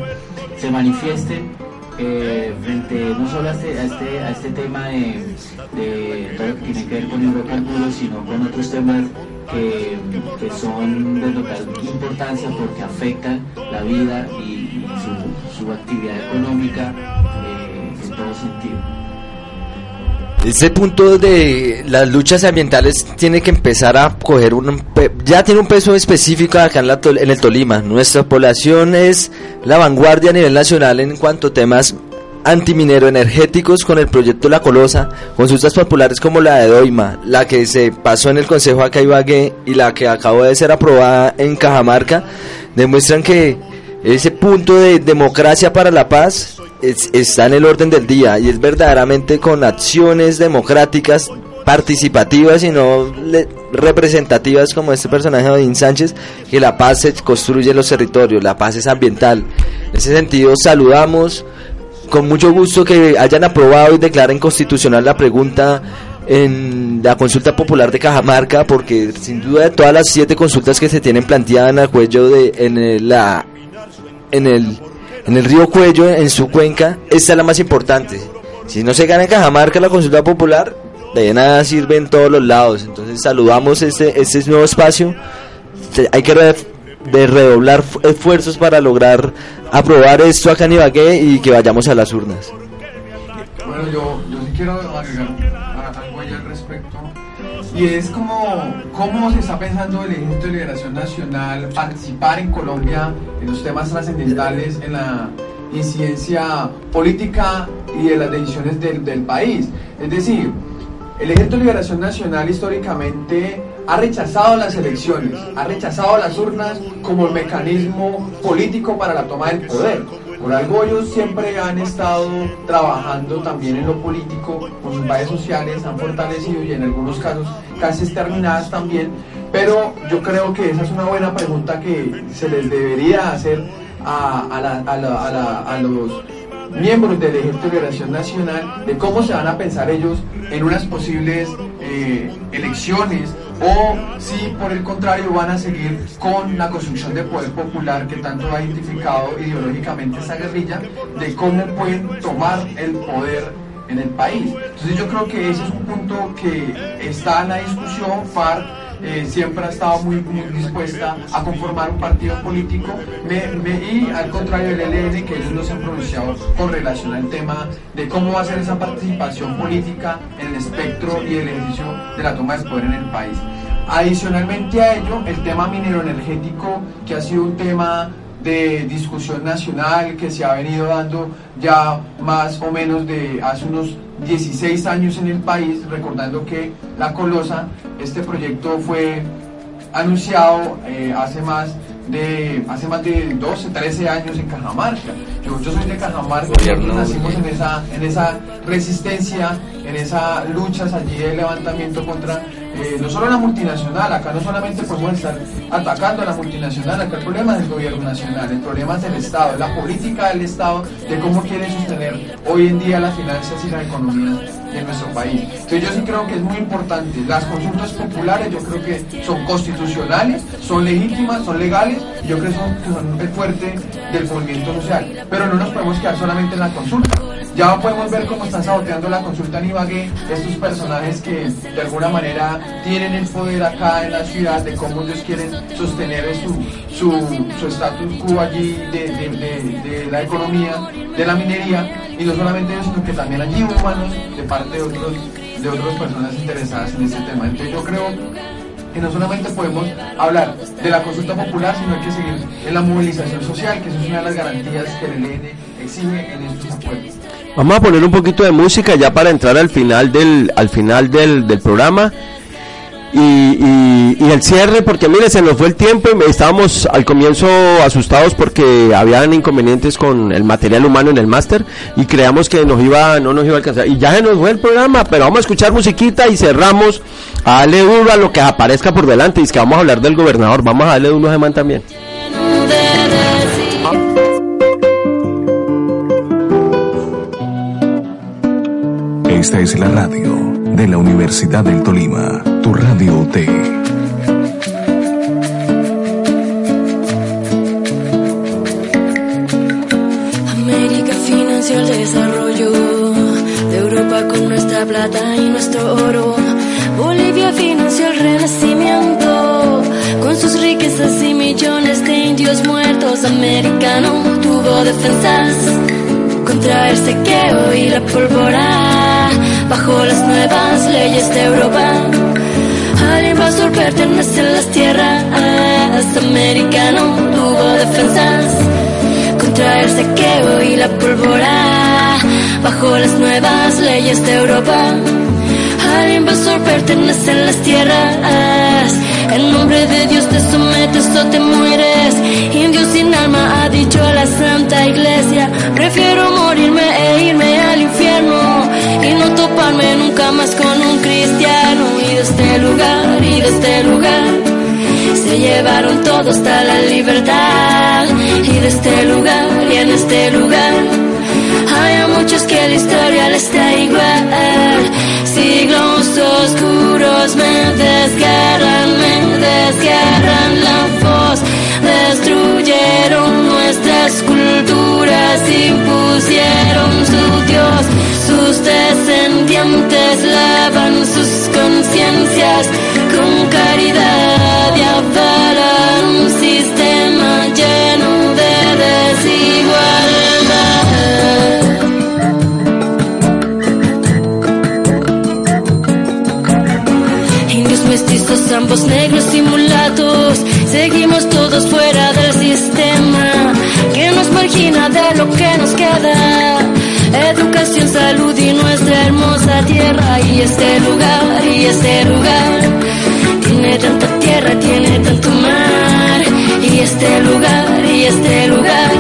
se manifiesten frente no solo a este, a este, a este tema de, todo lo que tiene que ver con hidrocarburos, sino con otros temas que, son de total importancia porque afectan la vida y, su, su, actividad económica en todo sentido. Ese punto de las luchas ambientales tiene que empezar a coger un... Ya tiene un peso específico acá en, la, en el Tolima. Nuestra población es la vanguardia a nivel nacional en cuanto a temas antiminero energéticos con el proyecto La Colosa, consultas populares como la de Doima, la que se pasó en el Consejo acá Ibagué y la que acabó de ser aprobada en Cajamarca, demuestran que ese punto de democracia para la paz está en el orden del día y es verdaderamente con acciones democráticas participativas y no representativas como este personaje de Sánchez, que la paz se construye en los territorios, la paz es ambiental. En ese sentido, saludamos con mucho gusto que hayan aprobado y declaren constitucional la pregunta en la consulta popular de Cajamarca, porque sin duda de todas las siete consultas que se tienen planteadas en el cuello de en la el en el río Cuello, en su cuenca, esta es la más importante. Si no se gana en Cajamarca la consulta popular, de nada sirve en todos los lados. Entonces saludamos este, este nuevo espacio. Hay que de redoblar esfuerzos para lograr aprobar esto acá en Ibagué y que vayamos a las urnas. Bueno, yo, yo sí quiero agregar algo al respecto y es como cómo se está pensando el Ejército de Liberación Nacional participar en Colombia en los temas trascendentales, en la incidencia política y de las decisiones del, del país. Es decir, el Ejército de Liberación Nacional históricamente ha rechazado las elecciones, ha rechazado las urnas como el mecanismo político para la toma del poder. Por algo ellos siempre han estado trabajando también en lo político, con sus bases sociales, han fortalecido y en algunos casos casi exterminadas también. Pero yo creo que esa es una buena pregunta que se les debería hacer a, los miembros del Ejército de Liberación Nacional de cómo se van a pensar ellos en unas posibles eh, elecciones o si por el contrario van a seguir con la construcción de poder popular que tanto ha identificado ideológicamente esa guerrilla, de cómo pueden tomar el poder en el país. Entonces yo creo que ese es un punto que está en la discusión, FARC eh, siempre ha estado muy, muy dispuesta a conformar un partido político y al contrario del ELN que ellos no se han pronunciado con relación al tema de cómo va a ser esa participación política en el espectro y el ejercicio de la toma de poder en el país. Adicionalmente a ello, el tema minero energético, que ha sido un tema de discusión nacional que se ha venido dando ya más o menos de hace unos 16 años en el país, recordando que la Colosa, este proyecto fue anunciado eh, hace más de hace más de 12, 13 años en Cajamarca. Yo, yo soy de Cajamarca, nosotros nacimos en esa, en esa resistencia, en esas luchas allí de levantamiento contra eh, no solo la multinacional, acá no solamente podemos estar atacando a la multinacional, acá el problema es el gobierno nacional, el problema es el Estado, es la política del Estado de cómo quiere sostener hoy en día las finanzas y la economía de nuestro país. Entonces yo sí creo que es muy importante, las consultas populares yo creo que son constitucionales, son legítimas, son legales, y yo creo que son, que son fuerte del movimiento social, pero no nos podemos quedar solamente en la consulta. Ya podemos ver cómo están saboteando la consulta en Ibagué, estos personajes que de alguna manera tienen el poder acá en la ciudad, de cómo ellos quieren sostener su, su, status quo allí de, de, la economía, de la minería, y no solamente eso, sino que también allí humanos de parte de, otros, de otras personas interesadas en este tema. Entonces yo creo que no solamente podemos hablar de la consulta popular, sino hay que seguir en la movilización social, que eso es una de las garantías que el ELN exige en estos acuerdos. Vamos a poner un poquito de música ya para entrar al final del, al final del, del programa. Y, y, y, el cierre, porque mire, se nos fue el tiempo y estábamos al comienzo asustados porque habían inconvenientes con el material humano en el máster y creamos que nos iba, no nos iba a alcanzar. Y ya se nos fue el programa, pero vamos a escuchar musiquita y cerramos a darle duro a lo que aparezca por delante. Y es que vamos a hablar del gobernador, vamos a darle uno a man también. Esta es la radio de la Universidad del Tolima, tu radio T. América financió el desarrollo de Europa con nuestra plata y nuestro oro. Bolivia financió el renacimiento con sus riquezas y millones de indios muertos. Americano tuvo defensas contra el sequeo y la pólvora bajo las nuevas leyes de Europa. Al invasor pertenecen las tierras, americano tuvo defensas contra el sequeo y la pólvora bajo las nuevas leyes de Europa. Al invasor pertenecen las tierras. En nombre de Dios te sometes o te mueres. Indio sin alma ha dicho la Santa Iglesia. Prefiero morirme e irme al infierno y no toparme nunca más con un cristiano. Y de este lugar, y de este lugar, se llevaron todo hasta la libertad. Y de este lugar, y en este lugar, que la historia les da igual. Siglos oscuros me desgarran, me desgarran la voz, destruyeron nuestras culturas, impusieron su Dios, sus descendientes lavan sus conciencias con caridad y avalan un sistema ambos negros y mulatos, seguimos todos fuera del sistema que nos margina de lo que nos queda. Educación, salud y nuestra hermosa tierra y este lugar y este lugar tiene tanta tierra, tiene tanto mar y este lugar y este lugar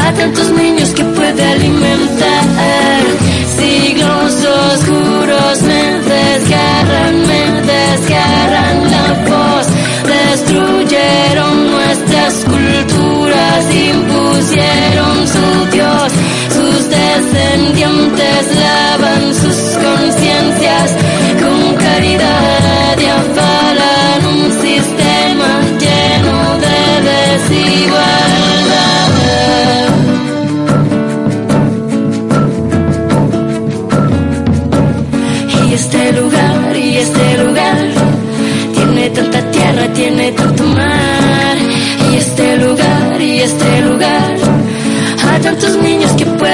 ha tantos niños que puede alimentar. Siglos oscuros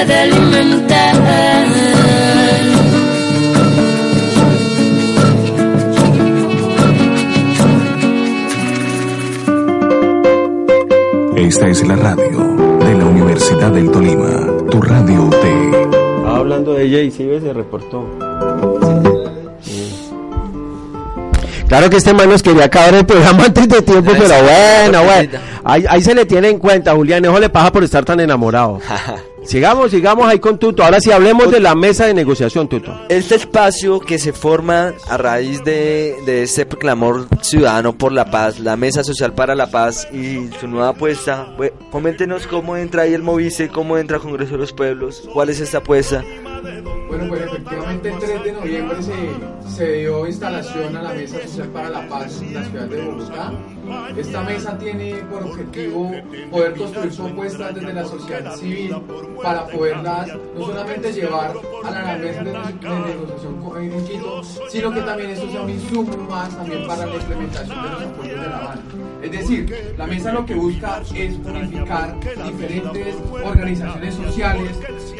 alimentar. Esta es la radio de la Universidad del Tolima, tu radio UT. Estaba hablando de ella y sí se reportó. Claro que este man nos quería acabar el programa *laughs* antes de tiempo, pero bueno, bueno. Ahí, ahí se le tiene en cuenta, Julián. Eso le pasa por estar tan enamorado. *laughs* sigamos, sigamos ahí con Tuto. Ahora sí hablemos de la mesa de negociación, Tuto. Este espacio que se forma a raíz de, de este clamor ciudadano por la paz, la Mesa Social para la Paz y su nueva apuesta. Bue- Coméntenos cómo entra ahí el Movice, cómo entra el Congreso de los Pueblos, cuál es esta apuesta. Bueno, pues el 3 de noviembre se, se dio instalación a la Mesa Social para la Paz en la ciudad de Bogotá. Esta mesa tiene por objetivo poder construir propuestas desde la sociedad civil para poderlas no solamente llevar a la mesa de, negociación co- en Quito, sino que también esto sea un insumo más también para la implementación de los acuerdos de La Habana. Es decir, la mesa lo que busca es unificar diferentes organizaciones sociales,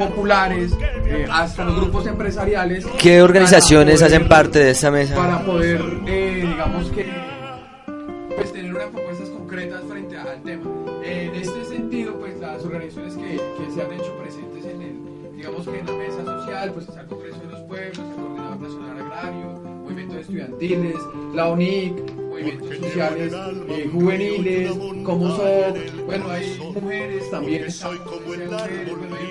populares, eh, hasta los grupos empresariales. ¿Qué organizaciones para poder- hacen parte de esta mesa? Para poder, eh, digamos que, pues tener unas propuestas concretas frente al tema. En este sentido, pues las organizaciones que, que se han hecho presentes en el, digamos que en la mesa social, pues está el Congreso de los Pueblos, el Coordinador Nacional Agrario, movimientos estudiantiles, la ONIC, movimientos sociales eh, juveniles, como son, bueno, hay mujeres también, están mujeres, bueno, hay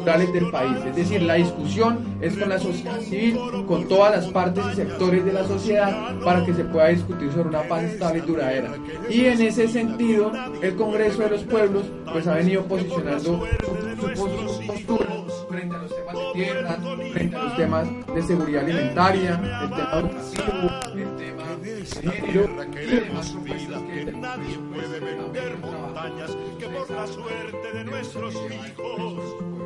estructurales del país. Es decir, la discusión es con la sociedad civil, con todas las partes y sectores de la sociedad para que se pueda discutir sobre una paz estable y duradera. Y en ese sentido, el Congreso de los Pueblos pues ha venido posicionando su, su, su postura frente a los temas de tierra, frente a los temas de seguridad alimentaria, el tema educativo, el tema de género y demás propuestas que Congreso pues, también trabajamos. que por la suerte de nuestros hijos Tolima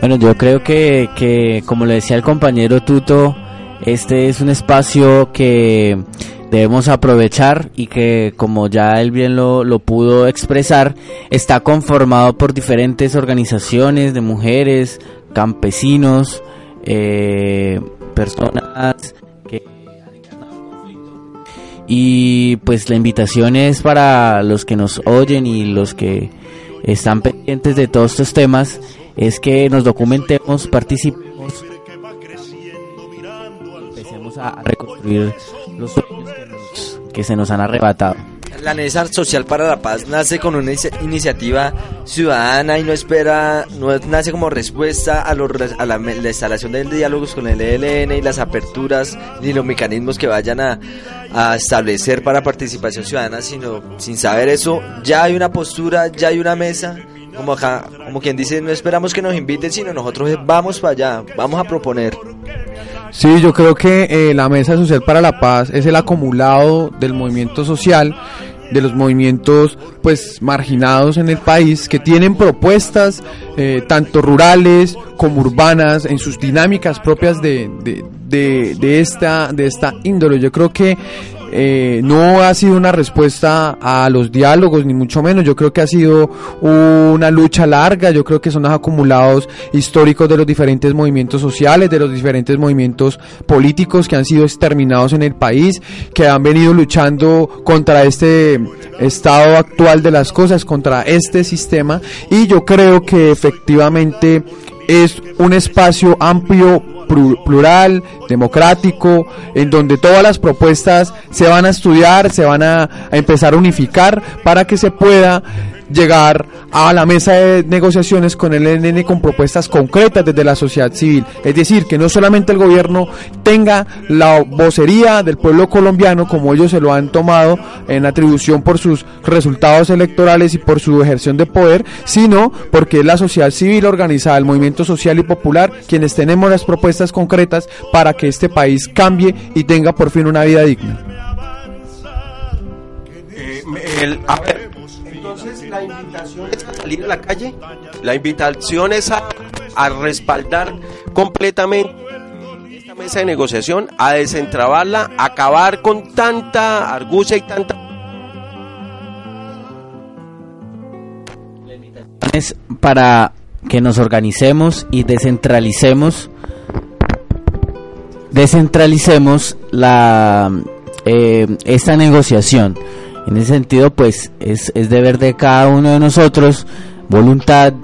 Bueno, yo creo que, que, como le decía el compañero Tuto, este es un espacio que debemos aprovechar y que, como ya él bien lo, lo pudo expresar, está conformado por diferentes organizaciones de mujeres, campesinos, eh, personas que y pues la invitación es para los que nos oyen y los que están pendientes de todos estos temas, es que nos documentemos, participemos, empecemos a reconstruir los sueños que, que se nos han arrebatado. La Mesa Social para la Paz nace con una inici- iniciativa ciudadana y no espera, no nace como respuesta a, los a la, instalación de diálogos con el ELN y las aperturas ni los mecanismos que vayan a, a establecer para participación ciudadana, sino sin saber eso, ya hay una postura, ya hay una mesa. Como acá, como quien dice, no esperamos que nos inviten, sino nosotros vamos para allá, vamos a proponer. Sí, yo creo que eh, la Mesa Social para la Paz es el acumulado del movimiento social, de los movimientos pues marginados en el país que tienen propuestas eh, tanto rurales como urbanas en sus dinámicas propias de, de, de, de esta de esta índole. Yo creo que eh, no ha sido una respuesta a los diálogos, ni mucho menos. Yo creo que ha sido una lucha larga, yo creo que son los acumulados históricos de los diferentes movimientos sociales, de los diferentes movimientos políticos que han sido exterminados en el país, que han venido luchando contra este estado actual de las cosas, contra este sistema. Y yo creo que efectivamente es un espacio amplio plural, democrático, en donde todas las propuestas se van a estudiar, se van a, a empezar a unificar para que se pueda llegar a la mesa de negociaciones con el ENN con propuestas concretas desde la sociedad civil. Es decir, que no solamente el gobierno tenga la vocería del pueblo colombiano como ellos se lo han tomado en atribución por sus resultados electorales y por su ejerción de poder, sino porque es la sociedad civil organizada, el movimiento social y popular, quienes tenemos las propuestas concretas para que este país cambie y tenga por fin una vida digna. Eh, el, salir a la calle, la invitación es a, respaldar completamente esta mesa de negociación, a desentrabarla, acabar con tanta argucia y tanta es para que nos organicemos y descentralicemos descentralicemos la eh, esta negociación en ese sentido, pues es, es deber de cada uno de nosotros, voluntad,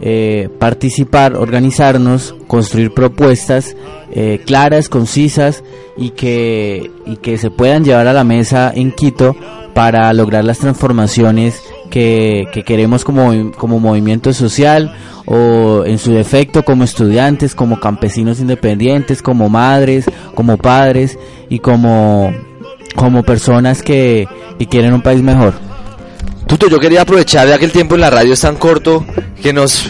eh, participar, organizarnos, construir propuestas eh, claras, concisas y que, y que se puedan llevar a la mesa en Quito para lograr las transformaciones que, que queremos como, como movimiento social o en su defecto como estudiantes, como campesinos independientes, como madres, como padres y como como personas que, que quieren un país mejor. Tuto, yo quería aprovechar ya que el tiempo en la radio es tan corto que nos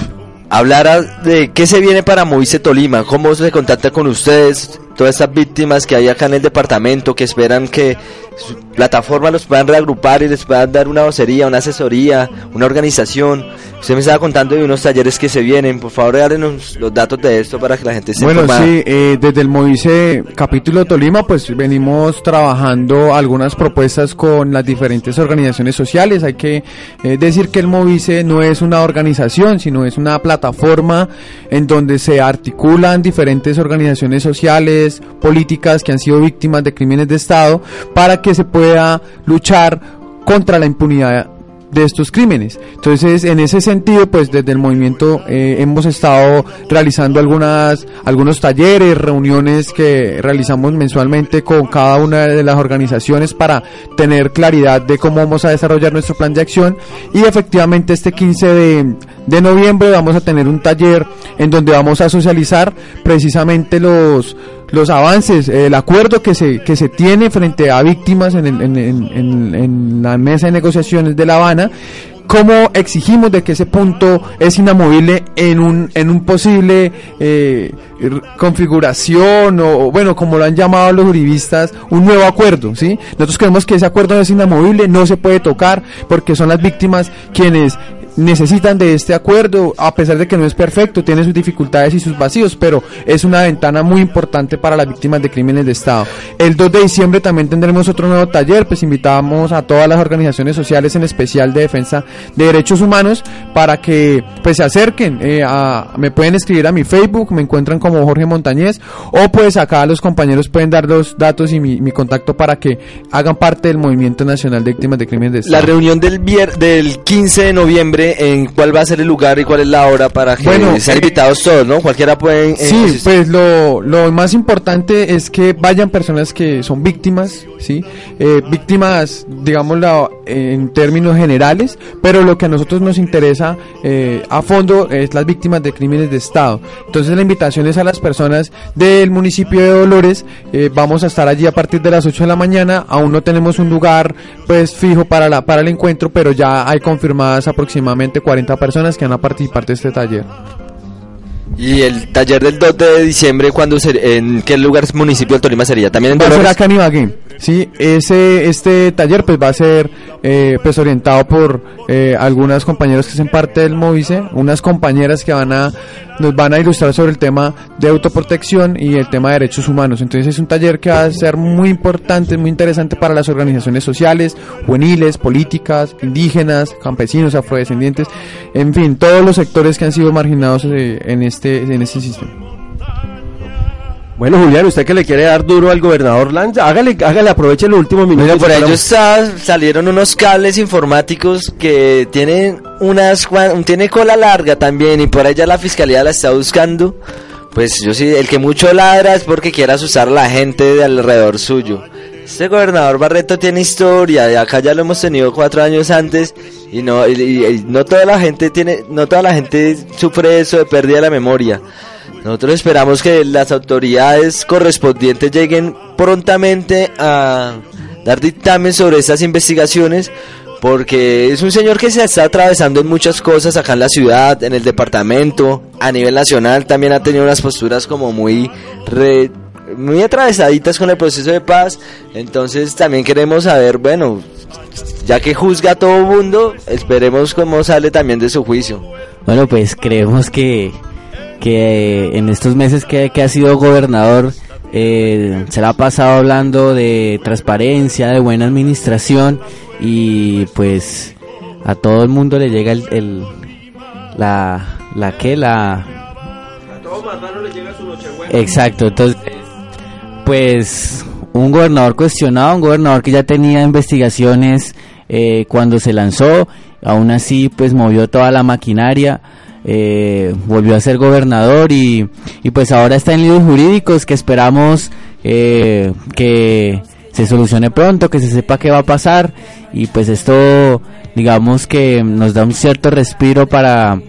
hablara de qué se viene para Movice Tolima, cómo se contacta con ustedes, todas estas víctimas que hay acá en el departamento que esperan que su plataforma los puedan reagrupar y les puedan dar una vocería, una asesoría, una organización. Usted me estaba contando de unos talleres que se vienen. Por favor, déjenos los datos de esto para que la gente se Bueno, sí, eh, desde el Movice capítulo Tolima, pues venimos trabajando algunas propuestas con las diferentes organizaciones sociales. Hay que eh, decir que el Movice no es una organización, sino es una plataforma en donde se articulan diferentes organizaciones sociales, políticas que han sido víctimas de crímenes de Estado para que se pueda luchar contra la impunidad de estos crímenes. Entonces, en ese sentido, pues desde el movimiento eh, hemos estado realizando algunas algunos talleres, reuniones que realizamos mensualmente con cada una de las organizaciones para tener claridad de cómo vamos a desarrollar nuestro plan de acción y efectivamente este 15 de, de noviembre vamos a tener un taller en donde vamos a socializar precisamente los los avances, el acuerdo que se, que se tiene frente a víctimas en, el- en- en- en- la mesa de negociaciones de La Habana, cómo exigimos de que ese punto es inamovible en un, en un posible eh, configuración o, bueno, como lo han llamado los juristas, un nuevo acuerdo, ¿sí? Nosotros creemos que ese acuerdo es inamovible, no se puede tocar porque son las víctimas quienes necesitan de este acuerdo, a pesar de que no es perfecto, tiene sus dificultades y sus vacíos, pero es una ventana muy importante para las víctimas de crímenes de Estado. El 2 de diciembre también tendremos otro nuevo taller, pues invitamos a todas las organizaciones sociales, en especial de defensa de derechos humanos, para que pues se acerquen, eh, a, me pueden escribir a mi Facebook, me encuentran como Jorge Montañez, o pues acá los compañeros pueden dar los datos y mi, mi contacto para que hagan parte del Movimiento Nacional de Víctimas de Crímenes de Estado. La reunión del vier del 15 de noviembre, ¿en cuál va a ser el lugar y cuál es la hora para que Bueno, sean eh, invitados todos, no? Cualquiera puede... eh, Sí, pues lo, lo más importante es que vayan personas que son víctimas, ¿sí? Eh, víctimas, digámoslo en términos generales, pero lo que a nosotros nos interesa eh, a fondo es las víctimas de crímenes de Estado. Entonces la invitación es a las personas del municipio de Dolores, eh, vamos a estar allí a partir de las 8 de la mañana, aún no tenemos un lugar pues fijo para, la, para el encuentro, pero ya hay confirmadas aproximadamente 40 personas que van a participar de este taller. Y el taller del 2 de diciembre, ¿cuándo ¿en qué lugar municipio del Tolima sería? También en Va a ser Dolores. acá en Ibagué. Sí, ese este taller pues va a ser eh, pues orientado por eh, algunas compañeras que hacen parte del Movice, unas compañeras que van a nos van a ilustrar sobre el tema de autoprotección y el tema de derechos humanos. Entonces es un taller que va a ser muy importante, muy interesante para las organizaciones sociales, juveniles, políticas, indígenas, campesinos, afrodescendientes, en fin, todos los sectores que han sido marginados eh, en este en este sistema. Bueno, Julián, usted que le quiere dar duro al gobernador Lanza, hágale, hágale, aproveche los últimos minutos. Bueno, por está- salieron unos cables informáticos que tienen unas tiene cola larga también y por allá la fiscalía la está buscando. Pues yo sí, el que mucho ladra es porque quiere asustar a la gente de alrededor suyo. Este gobernador Barreto tiene historia, acá ya lo hemos tenido cuatro años antes y no, y- y no toda la gente tiene, no toda la gente sufre eso de pérdida de la memoria. Nosotros esperamos que las autoridades correspondientes lleguen prontamente a dar dictamen sobre estas investigaciones porque es un señor que se está atravesando en muchas cosas acá en la ciudad, en el departamento, a nivel nacional también ha tenido unas posturas como muy re- muy atravesaditas con el proceso de paz, entonces también queremos saber, bueno, ya que juzga a todo mundo, esperemos cómo sale también de su juicio. Bueno, pues creemos que, que en estos meses que, que ha sido gobernador eh, se la ha pasado hablando de transparencia, de buena administración y pues a todo el mundo le llega el, el- la la que la exacto entonces pues un gobernador cuestionado un gobernador que ya tenía investigaciones eh, cuando se lanzó aún así pues movió toda la maquinaria eh, volvió a ser gobernador y, y pues ahora está en líos jurídicos que esperamos eh, que se solucione pronto, que se sepa qué va a pasar. Y pues esto digamos que nos da un cierto respiro para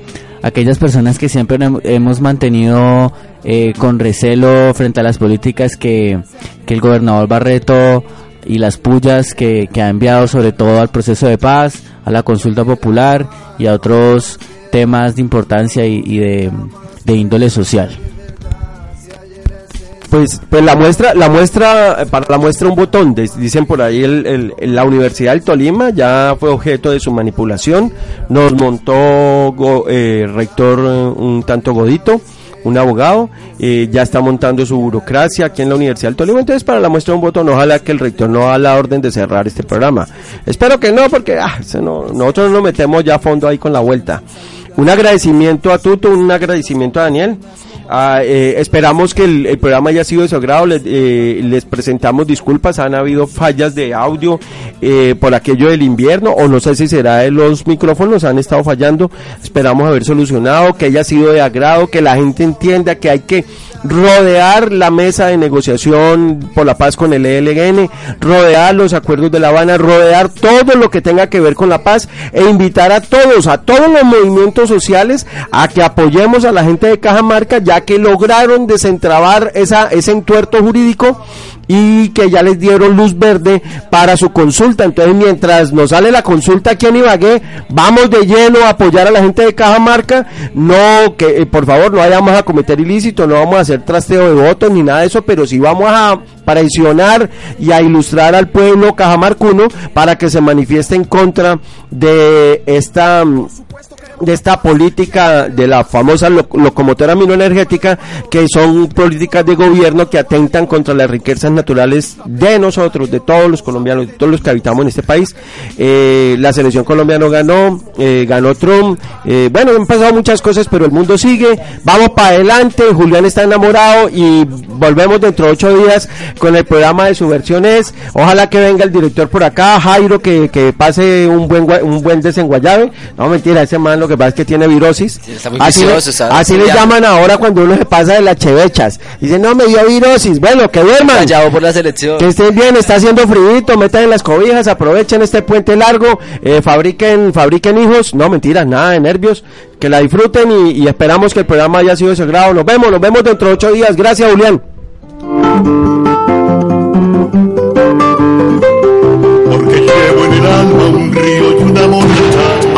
aquellas personas que siempre hem- hemos mantenido eh, con recelo frente a las políticas que, que el gobernador Barreto y las pullas que, que ha enviado sobre todo al proceso de paz, a la consulta popular y a otros temas de importancia y, de, índole social. Pues, pues la muestra, la muestra, para la muestra un botón, dicen por ahí el, el- la Universidad del Tolima ya fue objeto de su manipulación, nos montó go- eh, rector un tanto godito, un abogado, eh, ya está montando su burocracia aquí en la Universidad del Tolima, entonces para la muestra un botón, ojalá que el rector no da la orden de cerrar este programa. Espero que no, porque ah, eso no- nosotros nos metemos ya a fondo ahí con la vuelta. Un agradecimiento a Tuto, un agradecimiento a Daniel. Ah, eh, esperamos que el, programa haya sido de su agrado. Les, eh, les presentamos disculpas. Han habido fallas de audio eh, por aquello del invierno, o no sé si será de los micrófonos. Han estado fallando. Esperamos haber solucionado, que haya sido de agrado, que la gente entienda que hay que rodear la mesa de negociación por la paz con el ELN, rodear los acuerdos de La Habana, rodear todo lo que tenga que ver con la paz e invitar a todos, a todos los movimientos sociales a que apoyemos a la gente de Cajamarca ya que lograron desentrabar esa, ese entuerto jurídico y que ya les dieron luz verde para su consulta. Entonces, mientras nos sale la consulta aquí en Ibagué, vamos de lleno a apoyar a la gente de Cajamarca. No, que eh, por favor no vayamos a cometer ilícito, no vamos a hacer trasteo de votos ni nada de eso, pero sí vamos a presionar y a ilustrar al pueblo cajamarcuno para que se manifieste en contra de esta mm, de esta política de la famosa lo- locomotora minoenergética que son políticas de gobierno que atentan contra las riquezas naturales de nosotros, de todos los colombianos, de todos los que habitamos en este país. Eh, la selección colombiana ganó, eh, ganó Trump. Eh, bueno, han pasado muchas cosas, pero el mundo sigue. Vamos para adelante. Julián está enamorado y volvemos dentro de ocho días con el programa de Subversiones. Ojalá que venga el director por acá, Jairo, que, que pase un buen un buen desenguayabe. No, mentira, ese man lo que pasa es que tiene virosis. está muy así le- vicioso, así le llaman ahora cuando uno se pasa de las chevechas. Dicen, no, me dio virosis. Bueno, que duerman. Por la selección. Que estén bien, está haciendo frío, metan en las cobijas, aprovechen este puente largo, eh, fabriquen, fabriquen hijos, no mentiras, nada de nervios, que la disfruten y, y esperamos que el programa haya sido de su agrado. Nos vemos, nos vemos dentro de ocho días. Gracias, Julián.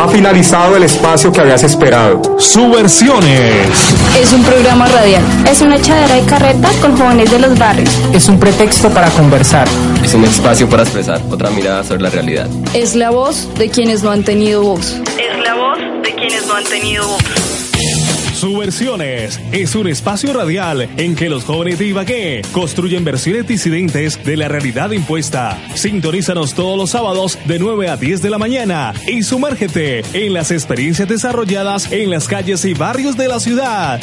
Finalizado el espacio que habías esperado. Subversiones. Es un programa radial. Es una echadera de carreta con jóvenes de los barrios. Es un pretexto para conversar. Es un espacio para expresar otra mirada sobre la realidad. Es la voz de quienes no han tenido voz. Es la voz de quienes no han tenido voz. Subversiones es un espacio radial en que los jóvenes de Ibagué construyen versiones disidentes de la realidad impuesta. Sintonízanos todos los sábados de 9 a 10 de la mañana y sumérgete en las experiencias desarrolladas en las calles y barrios de la ciudad.